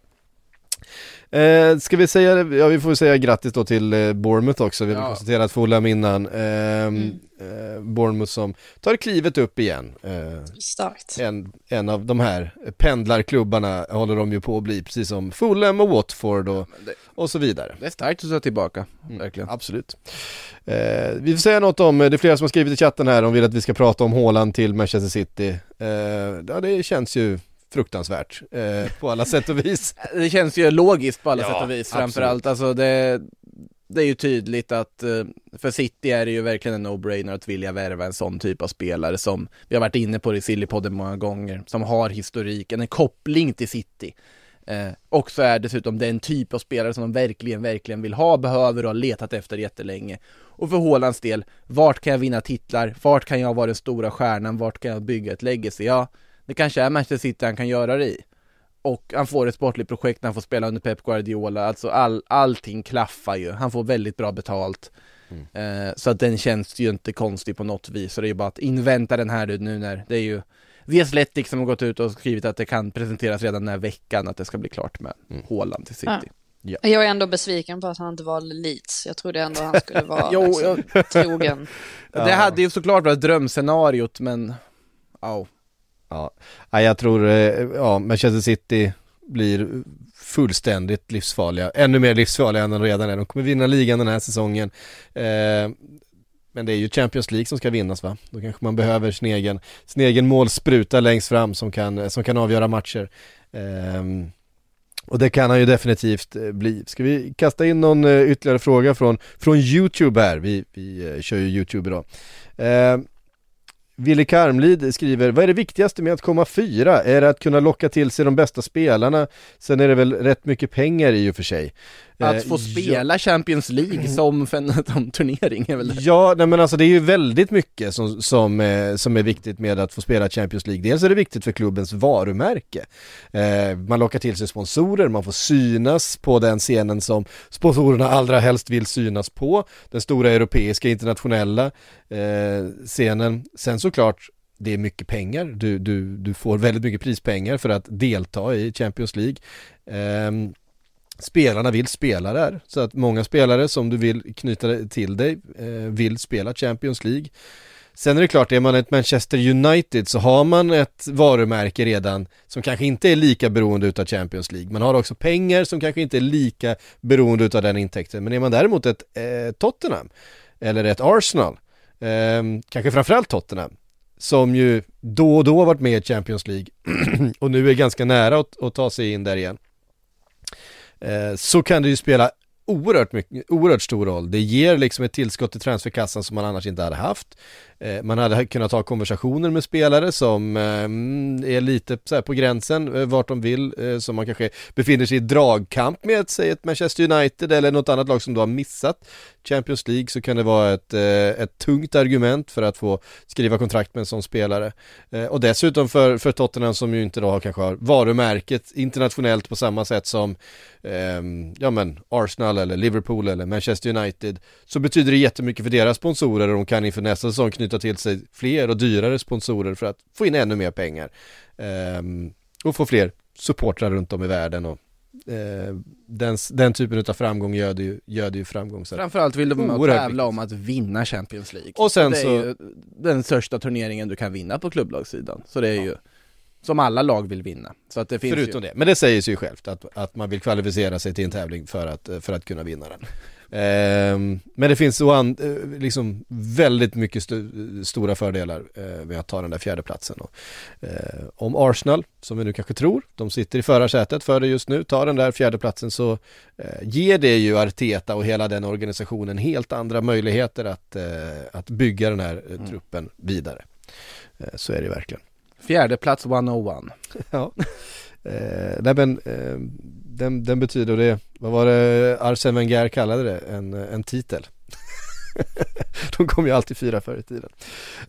S8: Eh, ska vi säga, ja vi får säga grattis då till eh, Bournemouth också, vi har
S9: Ja.
S8: konstaterat Fulham innan. Eh, eh, Bournemouth som tar klivet upp igen. Eh,
S10: Starkt.
S8: en, en av de här pendlarklubbarna håller de ju på att bli, precis som Fulham och Watford och,
S9: det-
S8: och så vidare.
S9: Det är starkt att ta tillbaka,
S8: Mm.
S9: verkligen.
S8: Absolut. Eh, vi får säga något om, det är flera som har skrivit i chatten här, de vill att vi ska prata om Haaland till Manchester City. Eh, ja det känns ju fruktansvärt eh, på alla sätt och vis. <laughs>
S9: Det känns ju logiskt på alla
S8: Ja,
S9: sätt och vis framförallt, alltså det, det är ju tydligt att eh, för City är det ju verkligen en no-brainer att vilja värva en sån typ av spelare som vi har varit inne på det i Sillypodden många gånger, som har historiken, en koppling till City. Eh, och så är dessutom den typ av spelare som de verkligen, verkligen vill ha, behöver och har letat efter jättelänge. Och för Haalands del, vart kan jag vinna titlar? Vart kan jag vara den stora stjärnan? Vart kan jag bygga ett legacy? Ja, det kanske är Manchester City han kan göra det i. Och han får ett sportligt projekt när han får spela under Pep Guardiola, alltså all, allting klaffar ju, han får väldigt bra betalt. Eh, Så att den känns ju inte konstig på något vis, så det är ju bara att invänta den här nu när det är ju The Athletic som har gått ut och skrivit att det kan presenteras redan den här veckan att det ska bli klart med Haaland till City.
S10: Ja. Jag är ändå besviken på att han inte valde Leeds. Jag trodde ändå han skulle <laughs> vara
S9: Jo,
S10: liksom, trogen.
S9: Det hade ju såklart varit drömscenariot men, ja
S8: Ja, jag tror, eh, ja, Manchester City blir fullständigt livsfarliga, ännu mer livsfarliga än de redan är. De kommer vinna ligan den här säsongen. Eh, men det är ju Champions League som ska vinnas va? Då kanske man behöver sin egen, sin egen målspruta längst fram som kan, som kan avgöra matcher. Eh, och det kan han ju definitivt eh, bli. Ska vi kasta in någon eh, ytterligare fråga från, från YouTube här? Vi, vi kör ju YouTube idag. Eh, Wille Karmlid skriver, vad är det viktigaste med att komma fyra? Är det att kunna locka till sig de bästa spelarna? Sen är det väl rätt mycket pengar i och för sig.
S9: Att
S8: Eh,
S9: få spela Champions League som, en, <laughs> som turnering är väl
S8: Ja, nej men alltså det är ju väldigt mycket som, som, eh, som är viktigt med att få spela Champions League. Dels är det viktigt för klubbens varumärke. Eh, man lockar till sig sponsorer, man får synas på den scenen som sponsorerna allra helst vill synas på. Den stora europeiska internationella eh, scenen. Sen såklart det är mycket pengar, du, du, du får väldigt mycket prispengar för att delta i Champions League. Spelarna vill spela där. Så att många spelare som du vill knyta till dig eh, vill spela Champions League. Sen är det klart, är man ett Manchester United så har man ett varumärke redan som kanske inte är lika beroende utav Champions League. Man har också pengar som kanske inte är lika beroende utav den intäkten. Men är man däremot ett eh, Tottenham eller ett Arsenal, eh, kanske framförallt Tottenham, som ju då och då har varit med i Champions League <clears throat> och nu är ganska nära att, att ta sig in där igen eh, så kan det ju spela oerhört, mycket, oerhört stor roll. Det ger liksom ett tillskott i transferkassan som man annars inte hade haft. Eh, man hade kunnat ha konversationer med spelare som eh, är lite så här på gränsen eh, vart de vill, som man kanske befinner sig i dragkamp med, säg ett Manchester United eller något annat lag som du har missat. Champions League så kan det vara ett, ett tungt argument för att få skriva kontrakt med en sån spelare. Och dessutom för, för Tottenham som ju inte då har, kanske har varumärket internationellt på samma sätt som ehm, ja men Arsenal eller Liverpool eller Manchester United så betyder det jättemycket för deras sponsorer och de kan inför nästa säsong knyta till sig fler och dyrare sponsorer för att få in ännu mer pengar Ehm, och få fler supportrar runt om i världen och eh, den, den typen av framgång gör det ju, gör ju framgång. Så.
S9: Framförallt vill de
S8: Oerhört
S9: tävla om att vinna Champions League.
S8: Och sen
S9: det är
S8: så-
S9: ju den största turneringen du kan vinna på klubblagssidan. Så det är ju som alla lag vill vinna. Så att det finns
S8: Förutom
S9: ju...
S8: det, men det säger sig ju självt att, att man vill kvalificera sig till en tävling för att, för att kunna vinna den. Ehm, men det finns eh, liksom väldigt mycket st- stora fördelar eh, med att ta den där fjärde platsen. Och, eh, om Arsenal, som vi nu kanske tror, de sitter i förarsätet för det just nu, tar den där fjärde platsen så ger det ju Arteta och hela den organisationen helt andra möjligheter att, att bygga den här eh, truppen vidare. Så är det verkligen.
S9: Fjärde plats 101. <laughs>
S8: Ja. Eh, nej men, eh, den, den betyder det, vad var det Arsene Wenger kallade det, en, en titel. <laughs> De kom ju alltid fyra förr i tiden.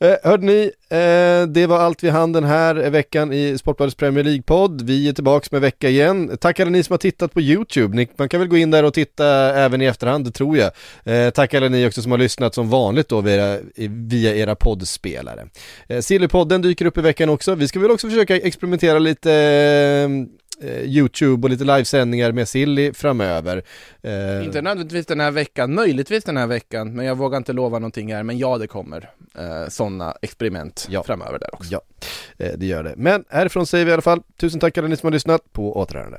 S8: Eh, hörde ni, eh, det var allt vi hann den här veckan i Sportbladets Premier League-podd. Vi är tillbaks med vecka igen. Tack alla ni som har tittat på YouTube. Ni, man kan väl gå in där och titta även i efterhand, det tror jag. Eh, tack alla ni också som har lyssnat som vanligt då via, via era poddspelare. Eh, Sillypodden dyker upp i veckan också. Vi ska väl också försöka experimentera lite eh, Youtube och lite livesändningar med Silly framöver. Eh,
S9: Inte nödvändigtvis den här veckan, möjligtvis den här veckan, men jag vågar inte lova någonting här, men ja det kommer eh, sådana experiment
S8: Ja.
S9: framöver där också.
S8: Ja, eh, det gör det. Men härifrån säger vi i alla fall tusen tack alla ni som har lyssnat på återhörande.